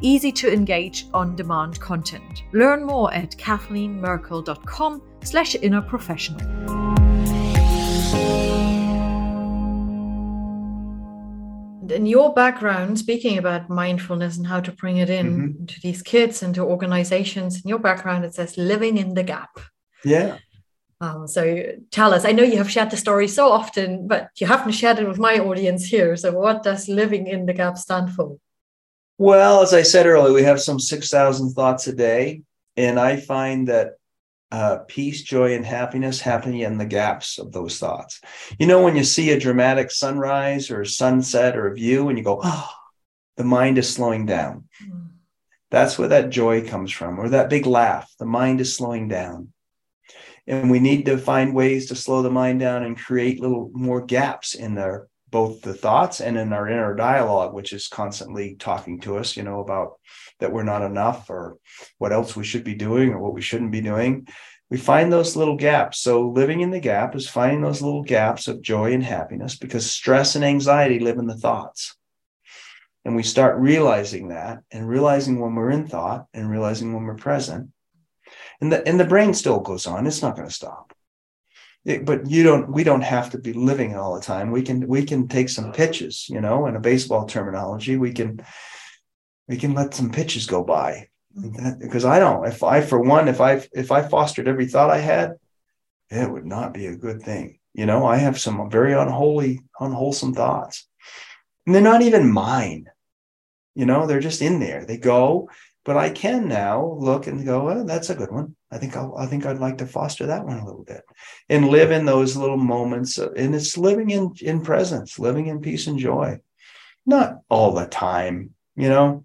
easy to engage on-demand content. Learn more at kathleenmerkel.com slash innerprofessional. in your background, speaking about mindfulness and how to bring it in mm-hmm. to these kids and to organizations, in your background, it says living in the gap. Yeah. Um, so tell us, I know you have shared the story so often, but you haven't shared it with my audience here. So what does living in the gap stand for? Well, as I said earlier, we have some 6,000 thoughts a day. And I find that uh, peace, joy, and happiness happening in the gaps of those thoughts. You know, when you see a dramatic sunrise or sunset or a view and you go, oh, the mind is slowing down. Mm. That's where that joy comes from, or that big laugh. The mind is slowing down. And we need to find ways to slow the mind down and create little more gaps in there both the thoughts and in our inner dialogue, which is constantly talking to us, you know, about that we're not enough or what else we should be doing or what we shouldn't be doing. We find those little gaps. So living in the gap is finding those little gaps of joy and happiness because stress and anxiety live in the thoughts. And we start realizing that and realizing when we're in thought and realizing when we're present. And the, and the brain still goes on. It's not going to stop it, but you don't we don't have to be living it all the time. We can we can take some pitches you know in a baseball terminology. We can we can let some pitches go by. Because i don't if i for one if i if i fostered every thought i had it would not be a good thing. You know i have some very unholy unwholesome thoughts. And they're not even mine. You know they're just in there. They go but I can now look and go, that's a good one. I think I'll, I think I'd like to foster that one a little bit and live in those little moments. And it's living in, in presence, living in peace and joy, not all the time, you know,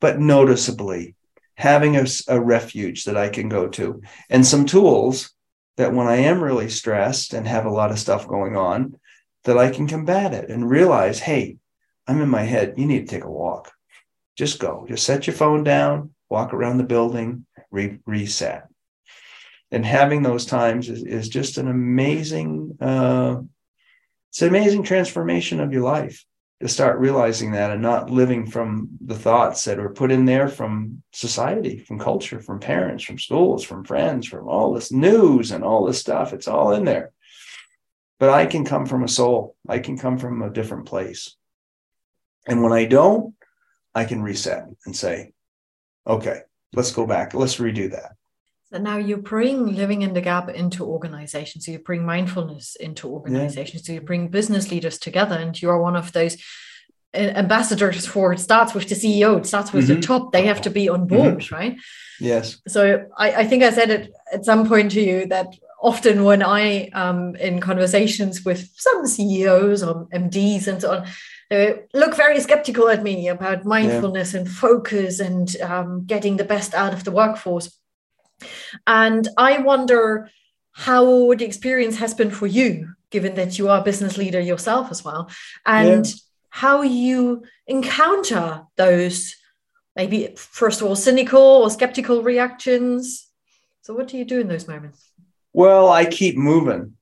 but noticeably having a, a refuge that I can go to and some tools that when I am really stressed and have a lot of stuff going on, that I can combat it and realize, hey, I'm in my head. You need to take a walk just go. Just set your phone down, walk around the building, re- reset. And having those times is, is just an amazing, uh, it's an amazing transformation of your life to start realizing that and not living from the thoughts that are put in there from society, from culture, from parents, from schools, from friends, from all this news and all this stuff. It's all in there. But I can come from a soul, I can come from a different place. And when I don't, I can reset and say, okay, let's go back. Let's redo that. So now you bring living in the gap into organizations. So you bring mindfulness into organizations. Yeah. So you bring business leaders together, and you are one of those uh, ambassadors for it starts with the CEO, it starts with mm-hmm. the top. They have to be on board, mm-hmm. right? Yes. So I, I think I said it at some point to you that often when I um in conversations with some CEOs or MDs and so on, uh, look very skeptical at me about mindfulness yeah. and focus and um, getting the best out of the workforce. And I wonder how the experience has been for you, given that you are a business leader yourself as well, and yeah. how you encounter those maybe, first of all, cynical or skeptical reactions. So, what do you do in those moments? Well, I keep moving.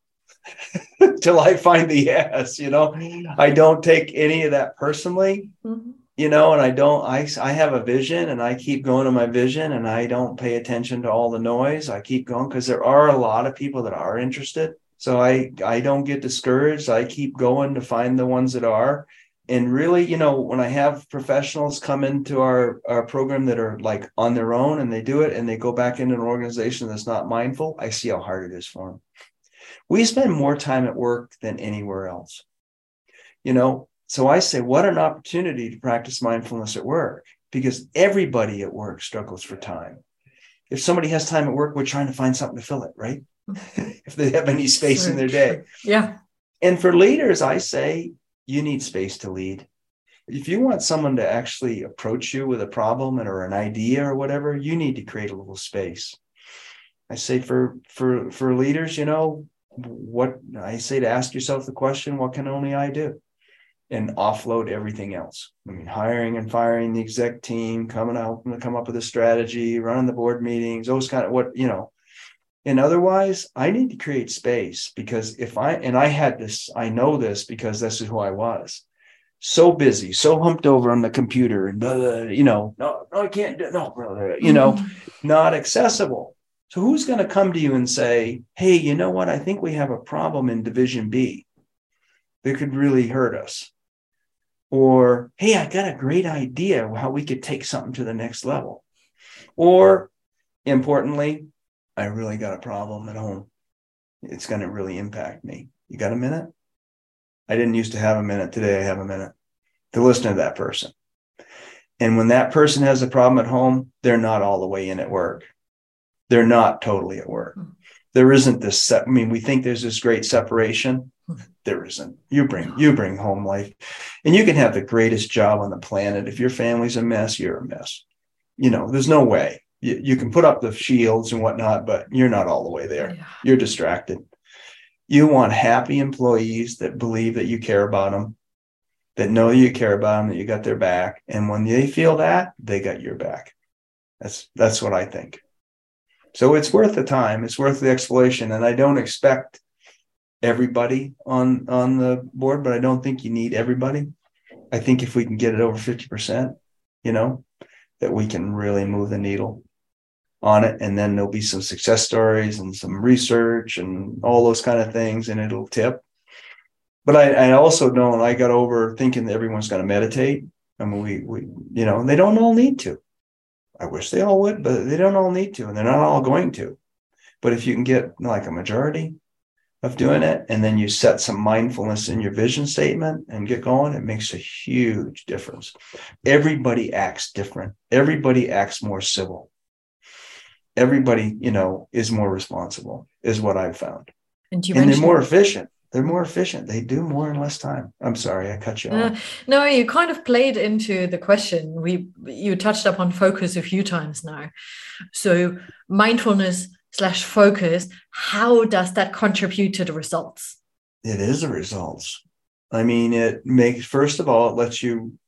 <laughs> till I find the yes, you know. I don't take any of that personally. Mm-hmm. You know, and I don't I I have a vision and I keep going to my vision and I don't pay attention to all the noise. I keep going because there are a lot of people that are interested. So I I don't get discouraged. I keep going to find the ones that are and really you know when i have professionals come into our, our program that are like on their own and they do it and they go back into an organization that's not mindful i see how hard it is for them We spend more time at work than anywhere else. You know, so I say, what an opportunity to practice mindfulness at work because everybody at work struggles for time. If somebody has time at work, we're trying to find something to fill it, right? Mm-hmm. <laughs> if they have any space in their day. Yeah. And for leaders, I say you need space to lead. If you want someone to actually approach you with a problem or an idea or whatever, you need to create a little space. I say for for for leaders, you know, what I say to ask yourself the question, what can only I do? And offload everything else. I mean, hiring and firing the exec team, coming out and come up with a strategy, running the board meetings, those kind of what, you know, and otherwise, I need to create space because if I, and I had this, I know this because this is who I was so busy, so humped over on the computer and, blah, blah, you know, no, no, I can't do no, brother, you know, mm-hmm. not accessible. So who's going to come to you and say, hey, you know what? I think we have a problem in division B that could really hurt us. Or, hey, I got a great idea how we could take something to the next level. Or importantly, I really got a problem at home. It's going to really impact me. You got a minute? I didn't used to have a minute. Today I have a minute to listen to that person. And when that person has a problem at home, they're not all the way in at work. They're not totally at work. Hmm. There isn't this. Se- I mean, we think there's this great separation. Hmm. There isn't. You bring you bring home life, and you can have the greatest job on the planet. If your family's a mess, you're a mess. You know, there's no way you, you can put up the shields and whatnot, but you're not all the way there. Yeah. You're distracted. You want happy employees that believe that you care about them, that know you care about them, that you got their back. And when they feel that, they got your back. That's that's what I think. So it's worth the time. It's worth the exploration. And I don't expect everybody on on the board, but I don't think you need everybody. I think if we can get it over 50%, you know, that we can really move the needle on it and then there'll be some success stories and some research and all those kind of things and it'll tip but i, I also don't i got over thinking that everyone's going to meditate i mean we we you know they don't all need to i wish they all would but they don't all need to and they're not all going to but if you can get like a majority of doing it and then you set some mindfulness in your vision statement and get going it makes a huge difference everybody acts different everybody acts more civil everybody, you know, is more responsible, is what I've found. And, and they're more efficient. They're more efficient. They do more in less time. I'm sorry, I cut you uh, off. No, you kind of played into the question. We you touched upon focus a few times now. So mindfulness slash focus, how does that contribute to the results? It is the results. I mean, it makes first of all, it lets you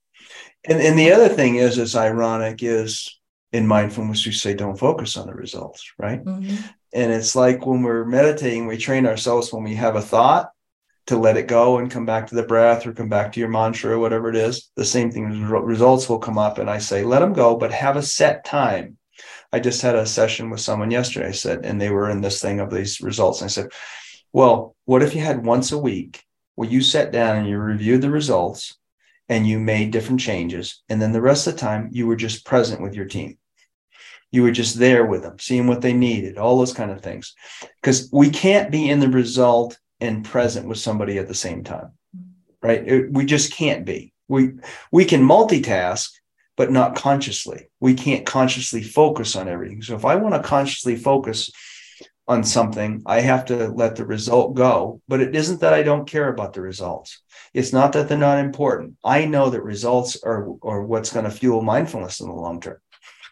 and, and the other thing is it's ironic is in mindfulness, we say don't focus on the results, right? Mm-hmm. And it's like when we're meditating, we train ourselves when we have a thought to let it go and come back to the breath or come back to your mantra or whatever it is. The same thing, results will come up. And I say, let them go, but have a set time. I just had a session with someone yesterday, I said, and they were in this thing of these results. And I said, well, what if you had once a week where you sat down and you reviewed the results and you made different changes. And then the rest of the time, you were just present with your team you were just there with them seeing what they needed all those kind of things. Because we can't be in the result and present with somebody at the same time right? It, we just can't be. We we can multitask but not consciously. We can't consciously focus on everything. So if i want to consciously focus on something i have to let the result go. But it isn't that i don't care about the results. It's not that they're not important. I know that results are, are what's going to fuel mindfulness in the long term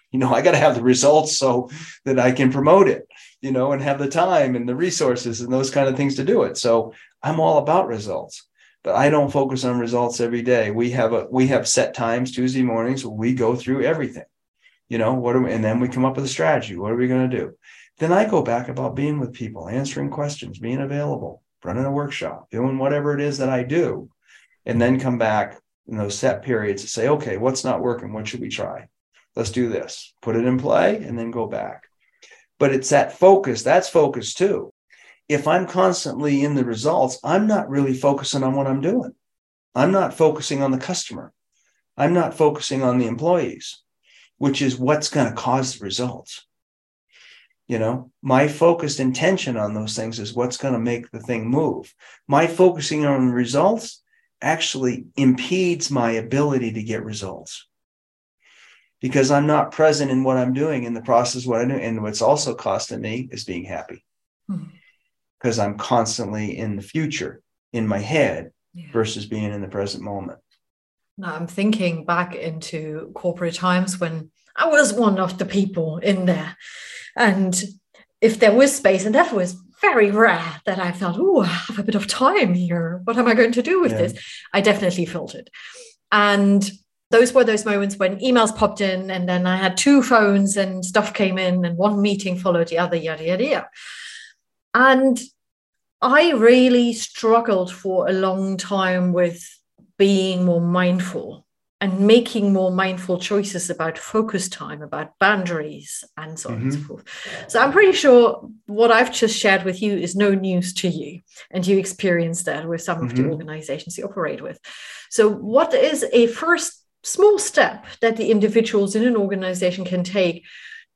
<laughs> you know i got to have the results so that i can promote it you know and have the time and the resources and those kind of things to do it. So i'm all about results but i don't focus on results every day. We have a we have set times tuesday mornings we go through everything you know what are we, and then we come up with a strategy. What are we going to do? Then i go back about being with people answering questions being available running a workshop doing whatever it is that i do and then come back in those set periods to say okay what's not working? What should we try let's do this, put it in play, and then go back. But it's that focus, that's focus too. If I'm constantly in the results, I'm not really focusing on what I'm doing. I'm not focusing on the customer. I'm not focusing on the employees, which is what's going to cause the results. You know, my focused intention on those things is what's going to make the thing move. My focusing on results actually impedes my ability to get results because I'm not present in what I'm doing in the process what I do. And what's also costing me is being happy because mm-hmm. I'm constantly in the future in my head yeah. versus being in the present moment. Now I'm thinking back into corporate times when I was one of the people in there. And if there was space, and that was very rare that I felt, oh, I have a bit of time here. What am I going to do with yeah. this? I definitely felt it. And those were those moments when emails popped in, and then I had two phones and stuff came in, and one meeting followed the other, yada, yada, yada. And I really struggled for a long time with being more mindful and making more mindful choices about focus time, about boundaries, and so on mm-hmm. and so mm-hmm. forth. So I'm pretty sure what I've just shared with you is no news to you, and you experience that with some mm-hmm. of the mm-hmm. organizations you operate with. So, what is a first small step that the individuals in an organization can take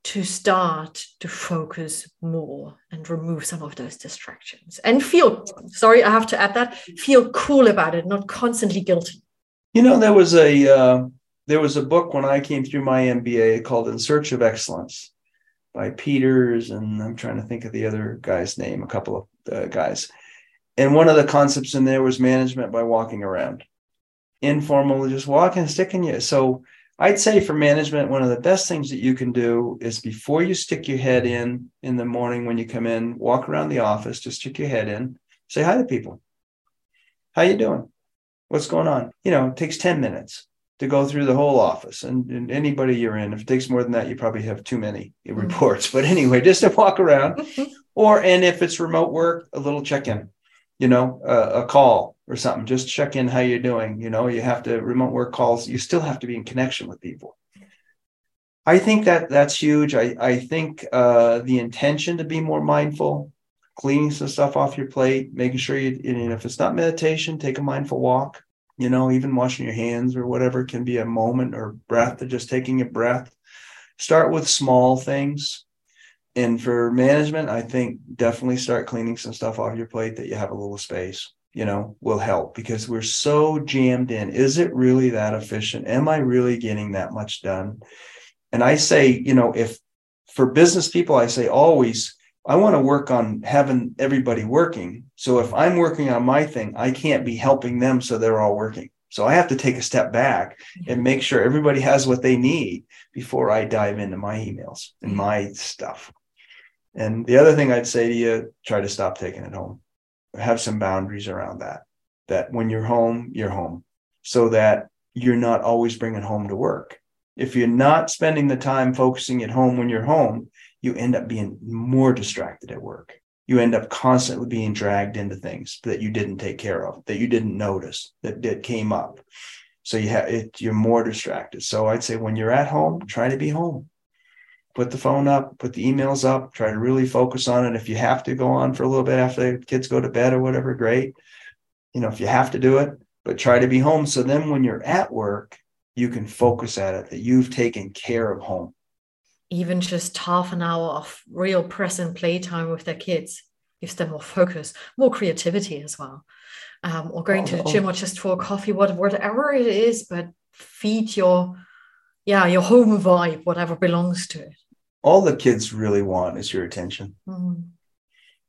to start to focus more and remove some of those distractions and feel sorry i have to add that feel cool about it not constantly guilty you know, there was a uh, there was a book when I came through my MBA called In Search of Excellence by Peters, and I'm trying to think of the other guy's name, a couple of uh, guys. And one of the concepts in there was management by walking around, informal, just walking, sticking you. So I'd say for management, one of the best things that you can do is before you stick your head in in the morning when you come in, walk around the office, just stick your head in, say hi to people. How you doing? what's going on? You know, it takes 10 minutes to go through the whole office and, and anybody you're in. If it takes more than that, you probably have too many mm-hmm. reports. <laughs> But anyway, just to walk around <laughs> or, and if it's remote work, a little check in, you know, uh, a call or something, just check in how you're doing. You know, you have to remote work calls, you still have to be in connection with people. I think that that's huge. I, I think uh, the intention to be more mindful, cleaning some stuff off your plate, making sure you, you know, if it's not meditation, take a mindful walk, you know, even washing your hands or whatever can be a moment or breath or just taking a breath. Start with small things. And for management, I think definitely start cleaning some stuff off your plate that you have a little space, you know, will help because we're so jammed in. Is it really that efficient? Am I really getting that much done? And I say, you know, if for business people, I say always I want to work on having everybody working. So if I'm working on my thing, I can't be helping them so they're all working. So I have to take a step back and make sure everybody has what they need before I dive into my emails and mm-hmm. my stuff. And the other thing I'd say to you, try to stop taking it home. Have some boundaries around that. That when you're home, you're home so that you're not always bringing home to work. If you're not spending the time focusing at home when you're home, you end up being more distracted at work. You end up constantly being dragged into things that you didn't take care of, that you didn't notice, that, that came up. So you have it, you're more distracted. So I'd say when you're at home, try to be home. Put the phone up, put the emails up, try to really focus on it. If you have to go on for a little bit after the kids go to bed or whatever, great. You know, if you have to do it, but try to be home. So then when you're at work, you can focus at it, that you've taken care of home even just half an hour of real present playtime with their kids gives them more focus, more creativity as well. Um, or going oh, to the gym or just for coffee, whatever it is, but feed your yeah, your home vibe, whatever belongs to it. All the kids really want is your attention. Mm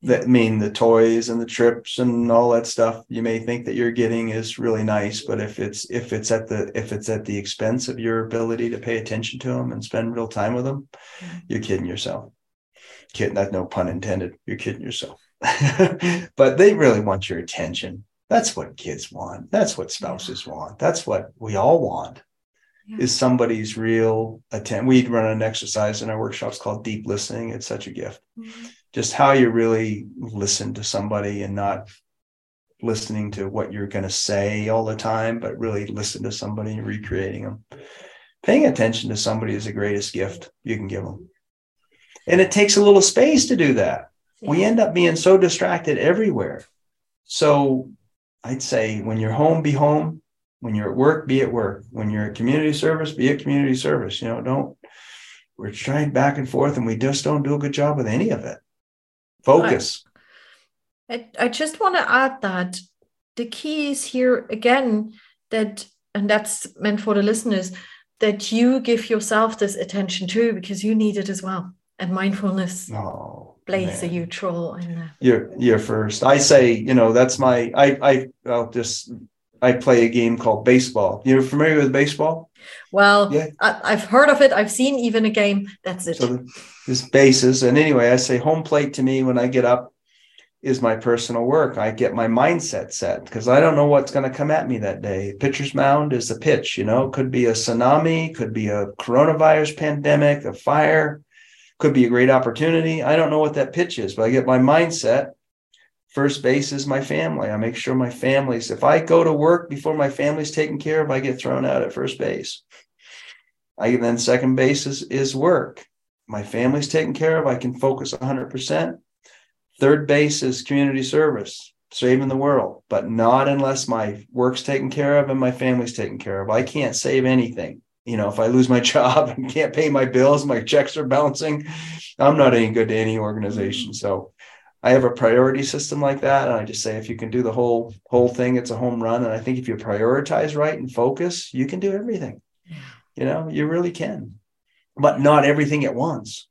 that mean the toys and the trips and all that stuff you may think that you're getting is really nice but if it's if it's at the if it's at the expense of your ability to pay attention to them and spend real time with them mm-hmm. you're kidding yourself. Kidding that's no pun intended. You're kidding yourself. <laughs> But they really want your attention. That's what kids want. That's what spouses want. That's what we all want yeah. is somebody's real attention we run an exercise in our workshops called deep listening it's such a gift mm-hmm just how you really listen to somebody and not listening to what you're going to say all the time, but really listen to somebody and recreating them. Paying attention to somebody is the greatest gift you can give them. And it takes a little space to do that. We end up being so distracted everywhere. So I'd say when you're home, be home. When you're at work, be at work. When you're at community service, be at community service. You know, don't we're trying back and forth and we just don't do a good job with any of it. Focus. I, I just want to add that the key is here again that, and that's meant for the listeners, that you give yourself this attention too, because you need it as well. And mindfulness oh, plays man. a huge role in that. You're you're first. I say, you know, that's my I I I'll just I play a game called baseball. You're familiar with baseball? Well, yeah. I, have heard of it. I've seen even a game. That's it. So this bases. And anyway, I say home plate to me when I get up is my personal work. I get my mindset set because I don't know what's going to come at me that day. Pitcher's mound is a pitch, you know, it could be a tsunami, could be a coronavirus pandemic, a fire, could be a great opportunity. I don't know what that pitch is, but I get my mindset. First base is my family. I make sure my family's, if I go to work before my family's taken care of, I get thrown out at first base. I then second base is, is work. My family's taken care of. I can focus 100%. Third base is community service, saving the world, but not unless my work's taken care of and my family's taken care of. I can't save anything. You know, if I lose my <laughs> job and can't pay my bills, my checks are bouncing, I'm not any good to any organization. So I have a priority system like that. And I just say if you can do the whole whole thing, it's a home run. And I think if you prioritize right and focus, you can do everything. You know, you really can. But not everything at once.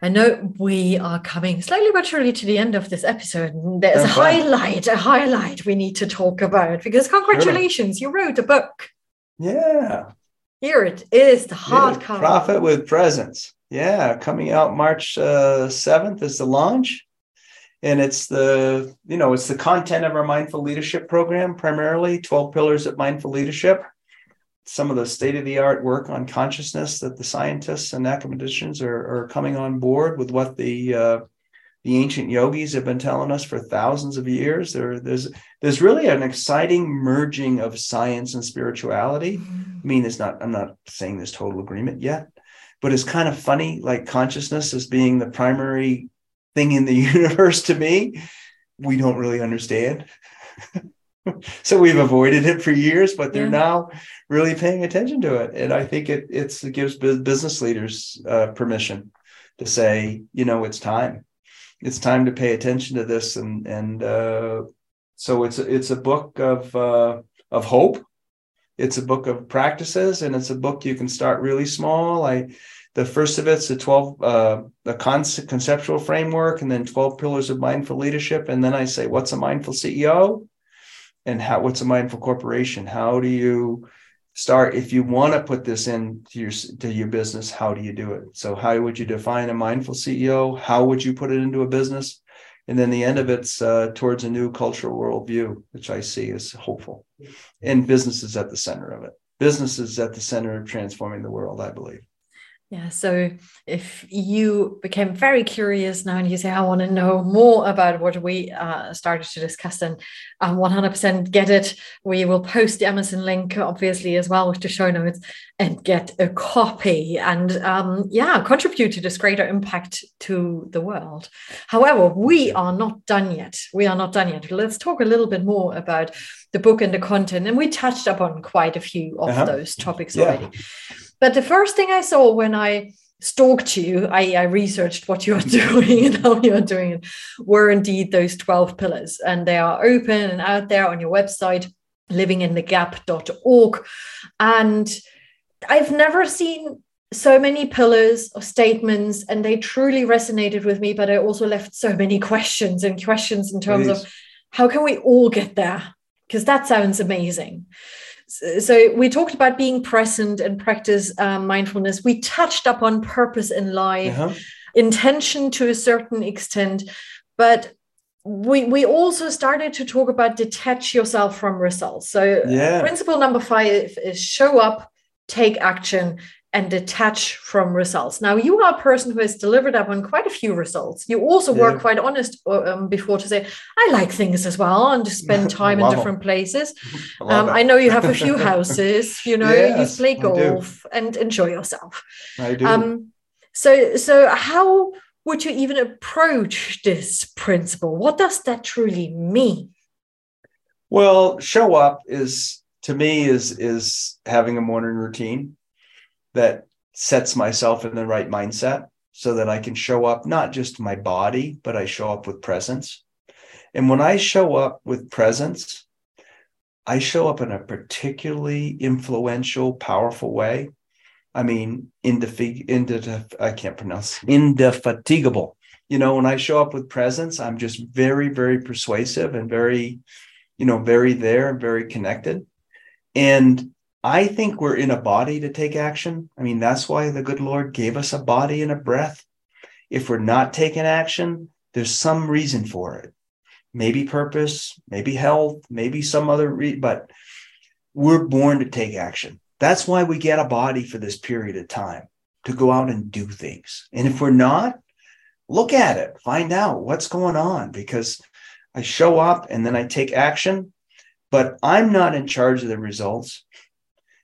I know we are coming slowly but surely to the end of this episode. There's a highlight, a highlight we need to talk about because congratulations, sure. you wrote a book. Yeah. Here it is, the hardcover. Profit with Presence. Yeah, coming out March uh, 7th is the launch. And it's the, you know, it's the content of our mindful leadership program, primarily 12 pillars of mindful leadership some of the state of the art work on consciousness that the scientists and academicians are, are coming on board with what the uh, the ancient yogis have been telling us for thousands of years. There, there's there's really an exciting merging of science and spirituality. I mean, it's not. I'm not saying there's total agreement yet, but it's kind of funny. Like consciousness as being the primary thing in the <laughs> universe to me, we don't really understand. <laughs> so we've avoided it for years, but they're yeah. now really paying attention to it. And I think it it gives business leaders uh, permission to say, you know, it's time. It's time to pay attention to this, and and uh, so it's a, it's a book of uh, of hope. It's a book of practices, and it's a book you can start really small. I the first of it's the 12 uh, the concept, conceptual framework and then 12 pillars of mindful leadership and then i say what's a mindful ceo and how what's a mindful corporation? How do you start if you want to put this into your to your business how do you do it? So how would you define a mindful ceo how would you put it into a business? And then the end of it's uh, towards a new cultural worldview which i see as hopeful and business is at the center of it. Business is at the center of transforming the world i believe yeah. So if you became very curious now and you say, I want to know more about what we uh, started to discuss, and um, 100% get it, we will post the Amazon link, obviously, as well with the show notes and get a copy and, um, yeah, contribute to this greater impact to the world. However, we are not done yet. We are not done yet. Let's talk a little bit more about the book and the content. And we touched upon quite a few of uh-huh. those topics yeah. already. But the first thing I saw when I stalked you, I, I researched what you are <laughs> doing and how you are doing it, were indeed those 12 pillars. And they are open and out there on your website, livinginthegap.org. And I've never seen so many pillars or statements, and they truly resonated with me. But I also left so many questions and questions in terms of how can we all get there? Because that sounds amazing so we talked about being present and practice um, mindfulness we touched upon purpose in life uh-huh. intention to a certain extent but we we also started to talk about detach yourself from results so yeah. principle number five is show up take action and detach from results. Now, you are a person who has delivered up on quite a few results. You also yeah. were quite honest uh, um, before to say, I like things as well and to spend <laughs> time in different places. <laughs> I, um, I, know you have a few <laughs> houses, you know, yes, you play golf and enjoy yourself. I do. Um, so, so how would you even approach this principle? What does that truly mean? Well, show up is to me is is having a morning routine that sets myself in the right mindset so that I can show up not just my body, but I show up with presence. And when I show up with presence, I show up in a particularly influential, powerful way. I mean, indefig- I can't pronounce indefatigable. You know, when I show up with presence, I'm just very, very persuasive and very, you know, very there and very connected. And I think we're in a body to take action. I mean, that's why the good Lord gave us a body and a breath. If we're not taking action, there's some reason for it. Maybe purpose, maybe health, maybe some other re- but we're born to take action. That's why we get a body for this period of time to go out and do things. And if we're not, look at it, find out what's going on because I show up and then I take action, but I'm not in charge of the results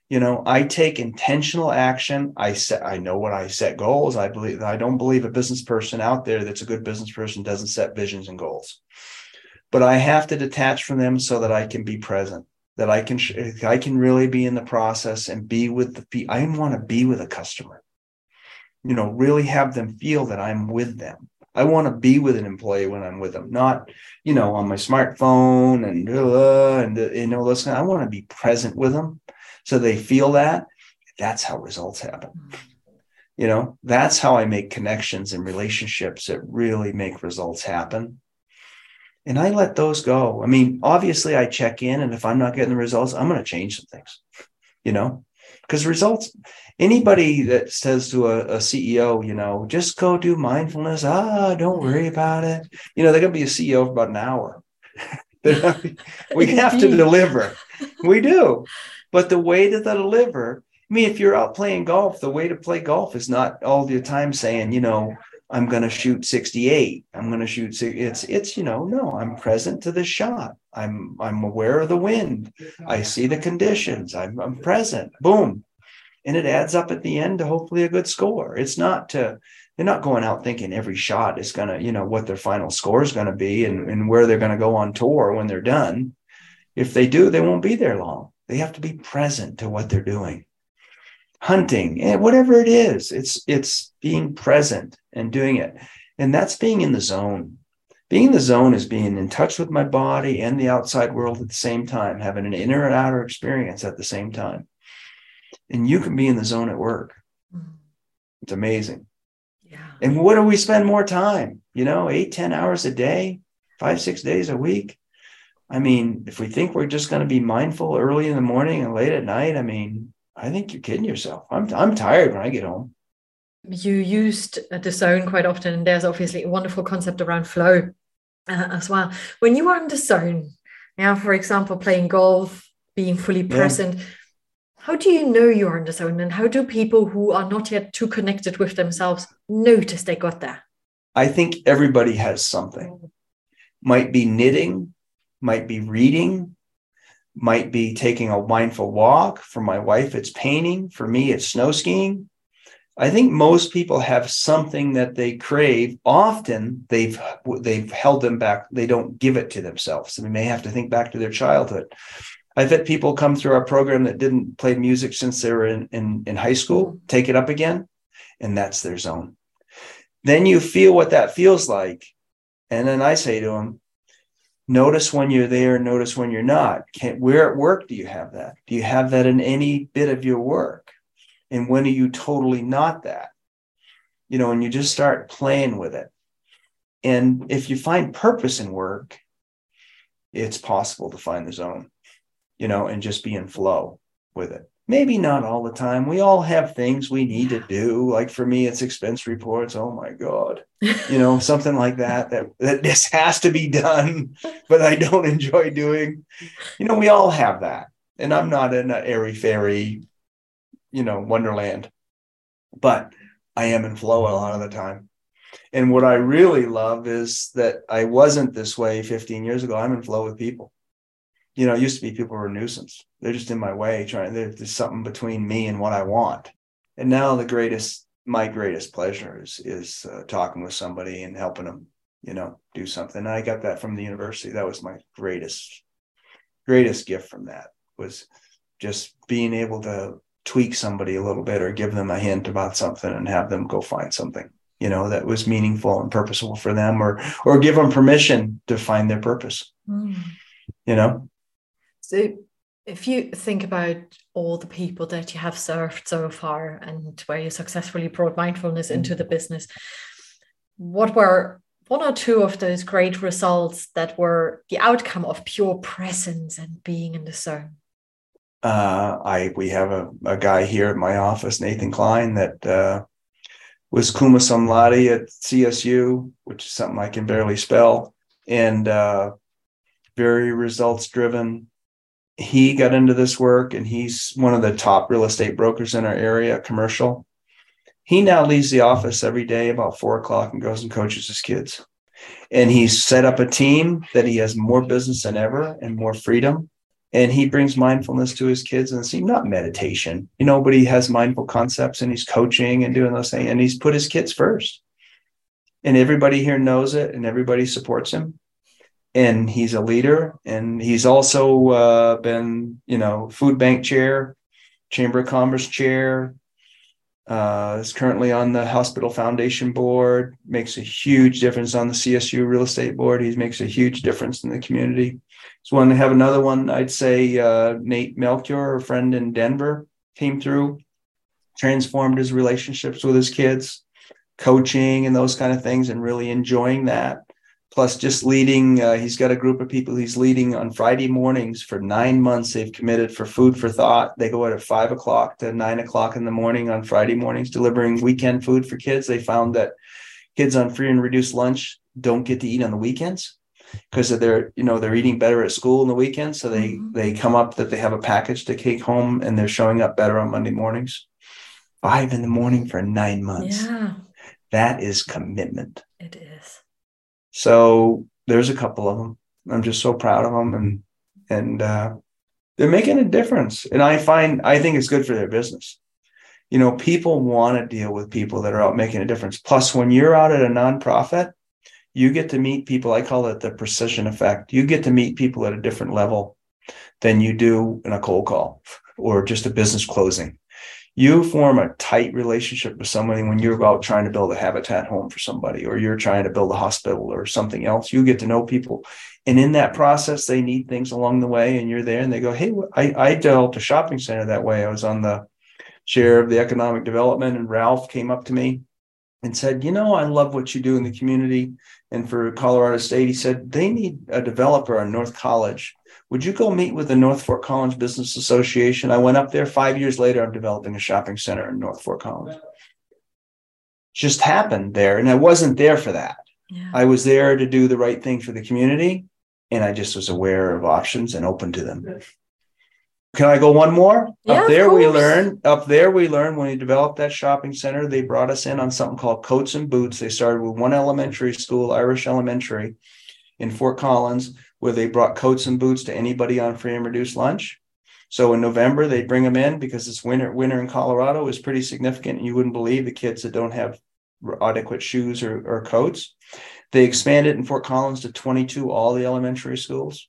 you know i take intentional action. I set i know what i set goals. I believe i don't believe a business person out there that's a good business person doesn't set visions and goals. But i have to detach from them so that i can be present that i can i can really be in the process and be with the i want to be with a customer. You know really have them feel that i'm with them. I want to be with an employee when I'm with them, not, you know, on my smartphone and, uh, and, you know, listen, I want to be present with them so they feel that that's how results happen. You know that's how i make connections and relationships that really make results happen. And i let those go. I mean obviously i check in and if i'm not getting the results i'm going to change some things you know? Because results anybody that says to a, a, ceo you know just go do mindfulness. Ah don't worry about it. You know they're going to be a ceo for about an hour. <laughs> We have to <laughs> deliver. We do but the way to deliver, I mean, if you're out playing golf, the way to play golf is not all the time saying, you know, I'm going to shoot 68. I'm going to shoot. It's it's you know no. I'm present to the shot. I'm I'm aware of the wind. I see the conditions. I'm I'm present. Boom, and it adds up at the end to hopefully a good score. It's not to they're not going out thinking every shot is going to you know what their final score is going to be and, and where they're going to go on tour when they're done. If they do, they won't be there long. They have to be present to what they're doing. Hunting, eh, whatever it is, it's it's being present and doing it. And that's being in the zone. Being in the zone is being in touch with my body and the outside world at the same time, having an inner and outer experience at the same time. And you can be in the zone at work. Mm-hmm. It's amazing. Yeah. And what do we spend more time? You know, eight, ten hours a day, five, six days a week. I mean, if we think we're just going to be mindful early in the morning and late at night, I mean, I think you're kidding yourself. I'm I'm tired when I get home. You used the zone quite often, and there's obviously a wonderful concept around flow uh, as well. When you are in the zone, now, for example, playing golf, being fully present. How do you know you're in the zone, and how do people who are not yet too connected with themselves notice they got there? I think everybody has something. Might be knitting, might be reading, might be taking a mindful walk. For my wife, it's painting. For me, it's snow skiing. I think most people have something that they crave. Often they've they've held them back. They don't give it to themselves. They may have to think back to their childhood. I've had people come through our program that didn't play music since they were in, in, in high school, take it up again, and that's their zone. Then you feel what that feels like. And then I say to them, notice when you're there notice when you're not. Can, where at work do you have that? Do you have that in any bit of your work? And when are you totally not that? You know and you just start playing with it. And if you find purpose in work it's possible to find the zone you know and just be in flow with it maybe not all the time. We all have things we need to do. Like for me, it's expense reports. Oh my God. You know, <laughs> something like that, that, that this has to be done, but I don't enjoy doing. You know, we all have that. And I'm not in an airy fairy, you know, wonderland, but I am in flow a lot of the time. And what I really love is that I wasn't this way 15 years ago. I'm in flow with people you know, it used to be people were a nuisance. They're just in my way, trying. There's something between me and what I want. And now the greatest, my greatest pleasure is is uh, talking with somebody and helping them, you know, do something. And I got that from the university. That was my greatest, greatest gift from that was just being able to tweak somebody a little bit or give them a hint about something and have them go find something you know that was meaningful and purposeful for them or or give them permission to find their purpose mm. you know so if you think about all the people that you have served so far and where you successfully brought mindfulness into mm. the business what were one or two of those great results that were the outcome of pure presence and being in the zone uh, I we have a, a guy here at my office, Nathan Klein, that uh, was cum laude at CSU, which is something I can barely spell, and uh, very results driven. He got into this work, and he's one of the top real estate brokers in our area, commercial. He now leaves the office every day about four o'clock and goes and coaches his kids. And he's set up a team that he has more business than ever and more freedom and he brings mindfulness to his kids and see not meditation you know but he has mindful concepts and he's coaching and doing those things and he's put his kids first and everybody here knows it and everybody supports him and he's a leader and he's also uh, been you know food bank chair chamber of commerce chair uh, is currently on the hospital foundation board makes a huge difference on the csu real estate board. He makes a huge difference in the community. So when to have another one, I'd say uh, Nate Melchior, a friend in Denver, came through, transformed his relationships with his kids, coaching and those kind of things, and really enjoying that. Plus, just leading, uh, he's got a group of people he's leading on Friday mornings for nine months. They've committed for food for thought. They go out at five o'clock to nine o'clock in the morning on Friday mornings, delivering weekend food for kids. They found that kids on free and reduced lunch don't get to eat on the weekends because they're you know they're eating better at school in the weekend so they mm-hmm. they come up that they have a package to take home and they're showing up better on monday mornings five in the morning for nine months yeah that is commitment it is so there's a couple of them i'm just so proud of them and and uh, they're making a difference and i find i think it's good for their business you know people want to deal with people that are out making a difference plus when you're out at a nonprofit you get to meet people. I call it the precision effect. You get to meet people at a different level than you do in a cold call or just a business closing. You form a tight relationship with somebody when you're about trying to build a habitat home for somebody or you're trying to build a hospital or something else. You get to know people. And in that process, they need things along the way, and you're there and they go, Hey, I, I developed a shopping center that way. I was on the chair of the economic development, and Ralph came up to me and said, You know, I love what you do in the community. And for Colorado State, he said, They need a developer on North College. Would you go meet with the North Fort Collins Business Association? I went up there five years later. I'm developing a shopping center in North Fort Collins. Just happened there. And I wasn't there for that. Yeah. I was there to do the right thing for the community. And I just was aware of options and open to them. Can I go one more? Yeah, up there we learn. Up there we learn when we developed that shopping center, they brought us in on something called coats and boots. They started with one elementary school, Irish Elementary, in Fort Collins, where they brought coats and boots to anybody on free and reduced lunch. So in November they'd bring them in because it's winter. Winter in Colorado is pretty significant, you wouldn't believe the kids that don't have adequate shoes or, or coats. They expanded in Fort Collins to 22 all the elementary schools.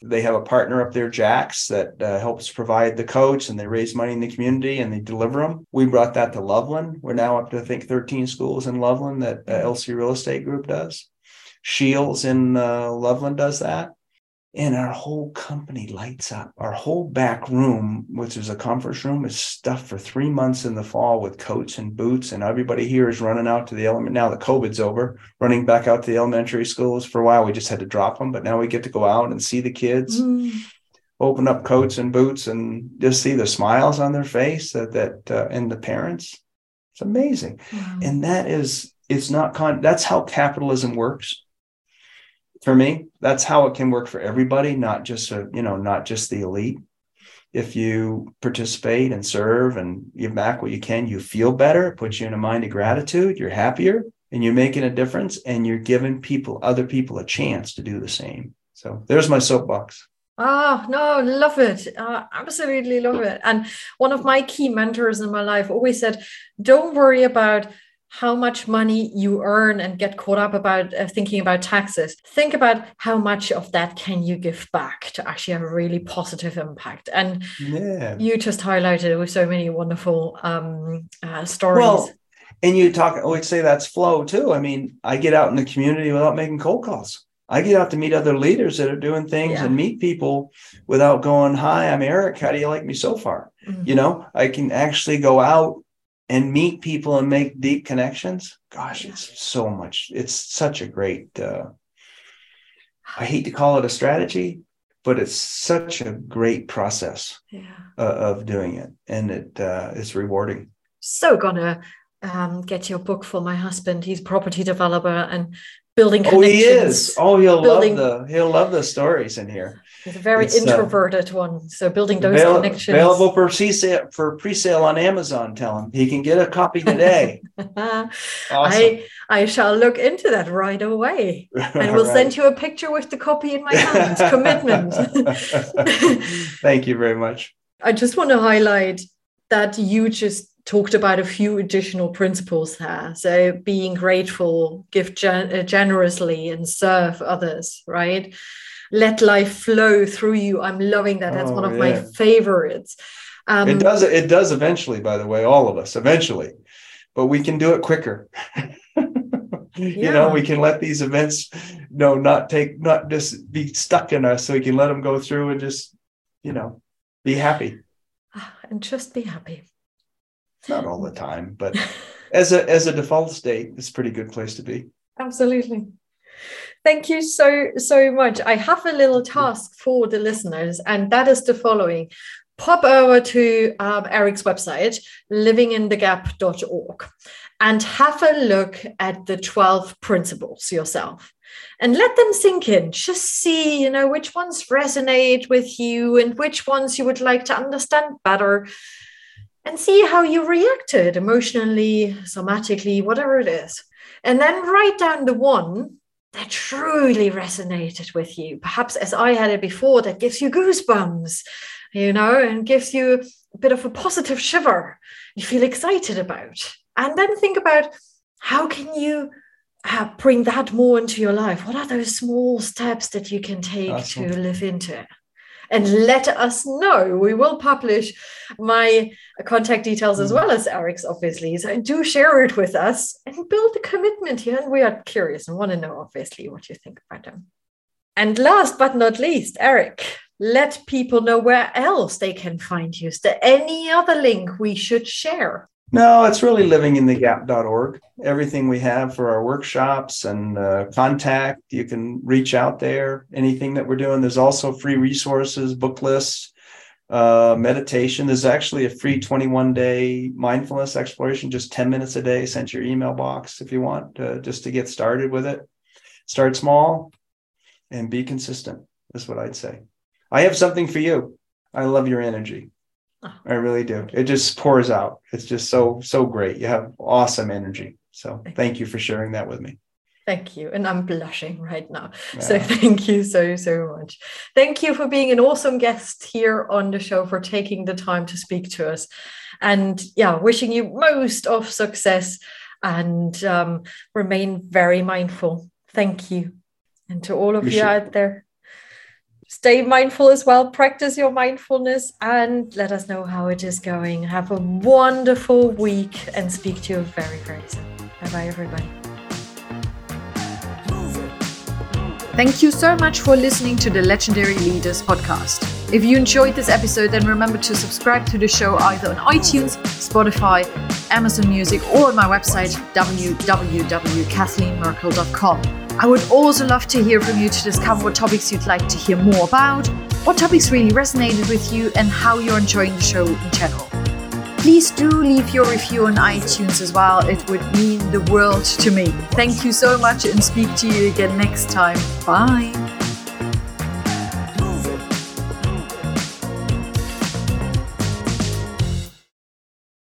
They have a partner up there, Jax, that uh, helps provide the coats and they raise money in the community and they deliver them. We brought that to Loveland. We're now up to, I think, 13 schools in Loveland that uh, LC Real Estate Group does. Shields in uh, Loveland does that and our whole company lights up. Our whole back room, which is a conference room, is stuffed for three months in the fall with coats and boots. And everybody here is running out to the element. Now that COVID's over, running back out to the elementary schools. For a while, we just had to drop them, but now we get to go out and see the kids. Mm. Open up coats and boots and just see the smiles on their face that that uh, and the parents. It's amazing, wow. and that is it's not con. That's how capitalism works for me that's how it can work for everybody not just a you know not just the elite if you participate and serve and give back what you can you feel better it puts you in a mind of gratitude you're happier and you're making a difference and you're giving people other people a chance to do the same so there's my soapbox Oh, no, love it. Uh, absolutely love it. And one of my key mentors in my life always said, don't worry about how much money you earn and get caught up about uh, thinking about taxes. Think about how much of that can you give back to actually have a really positive impact. And yeah. you just highlighted it with so many wonderful um, uh, stories. Well, and you talk I would say that's flow too. I mean i get out in the community without making cold calls. I get out to meet other leaders that are doing things yeah. and meet people without going hi i'm eric. How do you like me so far? Mm-hmm. you know i can actually go out and meet people and make deep connections? Gosh it's so much it's such a great uh, i hate to call it a strategy but it's such a great process yeah. uh, of doing it and it uh, is rewarding. So gonna um, get your book for my husband. He's property developer and building connections. oh he is. Oh he'll building, love the he'll love the stories in here it's a very it's, uh, introverted uh, one. So building those avail- connections. Available for pre-sale for pre-sale on Amazon. Tell him he can get a copy today. <laughs> awesome. I I shall look into that right away, <laughs> and we'll right. send you a picture with the copy in my hand. <laughs> Commitment. Thank you very much. I just want to highlight that you just talked about a few additional principles there. So being grateful, give gen- uh, generously, and serve others. Right let life flow through you. I'm loving that. That's oh, one of yeah. my favorites. Um, it does. It does eventually. By the way, all of us eventually, but we can do it quicker. <laughs> you know, we can let these events, no, not take, not just be stuck in us. So we can let them go through and just, you know, be happy. And just be happy. Not all the time, but <laughs> as a as a default state, it's a pretty good place to be. Absolutely. Thank you so, so much. I have a little task for the listeners, and that is the following pop over to um, Eric's website, livinginthegap.org, and have a look at the 12 principles yourself and let them sink in. Just see, you know, which ones resonate with you and which ones you would like to understand better. And see how you reacted emotionally, somatically, whatever it is. And then write down the one that truly resonated with you. Perhaps as I had it before, that gives you goosebumps, you know, and gives you a bit of a positive shiver. You feel excited about. And then think about how can you uh, bring that more into your life? What are those small steps that you can take awesome. to live into it? And let us know. We will publish my contact details as mm. well as Eric's, obviously. So do share it with us and build a commitment here. And we are curious and want to know, obviously, what you think about them. And last but not least, Eric, let people know where else they can find you. Is there any other link we should share? No, it's really livinginthegap.org. Everything we have for our workshops and uh, contact, you can reach out there. Anything that we're doing, there's also free resources, book lists, uh, meditation. There's actually a free 21 day mindfulness exploration, just 10 minutes a day, Send your email box if you want, uh, just to get started with it. Start small and be consistent, is what I'd say. I have something for you. I love your energy. I really do. It just pours out. It's just so, so great. You have awesome energy. So thank you for sharing that with me. Thank you. And I'm blushing right now. Yeah. So <laughs> thank you so, so much. Thank you for being an awesome guest here on the show, for taking the time to speak to us. And yeah, wishing you most of success and um, remain very mindful. Thank you. And to all of you, you out there, stay mindful as well. Practice your mindfulness and let us know how it is going. Have a wonderful week and speak to you very, very soon. Bye bye, everybody. Thank you so much for listening to the Legendary Leaders podcast. If you enjoyed this episode, then remember to subscribe to the show either on iTunes, Spotify, Amazon Music, or on my website, www.kathleenmerkel.com. I would also love to hear from you to discover what topics you'd like to hear more about, what topics really resonated with you, and how you're enjoying the show in general. Please do leave your review on iTunes as well. It would mean the world to me. Thank you so much and speak to you again next time. Bye.